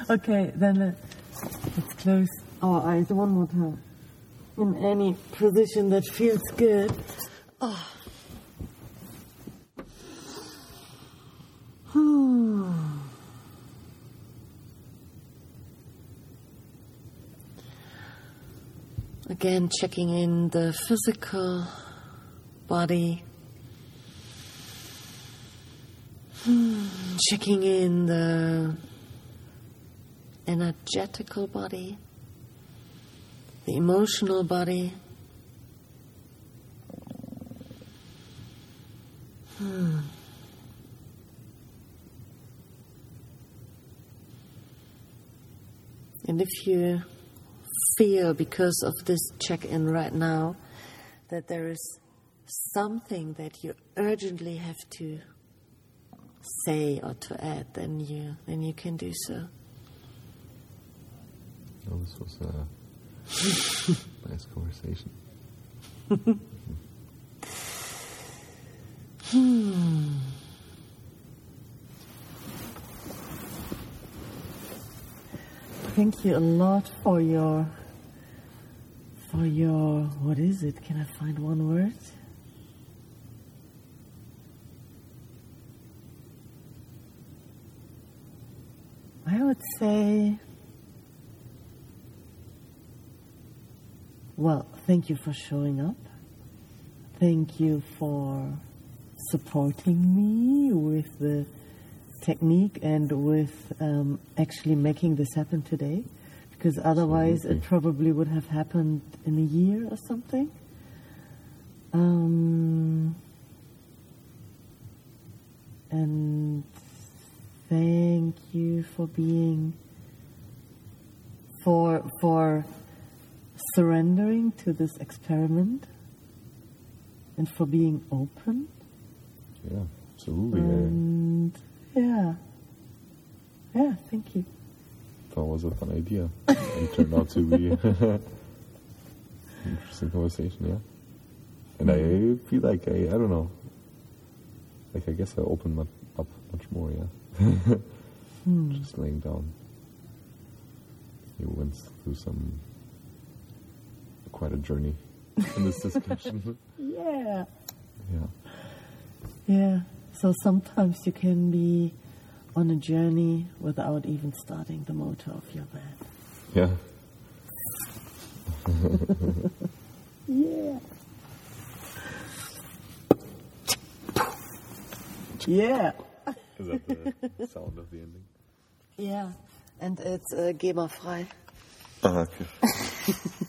Okay, then let's, let's close our eyes one more time. In any position that feels good. Ah. Again, checking in the physical body. Hmm, Checking in the energetical body, the emotional body. Hmm. And if you feel, because of this check in right now, that there is something that you urgently have to say or to add, then you then you can do so. Oh, this was a nice conversation. Hmm. Thank you a lot for your for your what is it? Can I find one word? I would say well, thank you for showing up. Thank you for supporting me with the technique and with um, actually making this happen today. Because otherwise, it probably would have happened in a year or something. Um, and thank you for being for for surrendering to this experiment and for being open Yeah, absolutely. And yeah yeah thank you it was a fun idea. and turned out to be interesting conversation, yeah. And I feel like I, I don't know, like I guess I opened much, up much more, yeah. Hmm. Just laying down. You went through some, quite a journey in this discussion. yeah yeah. yeah so sometimes you can be on a journey without even starting the motor of your bed Yeah. yeah yeah Is that the sound of the ending? yeah and it's uh, GEMA frei Ah, okay.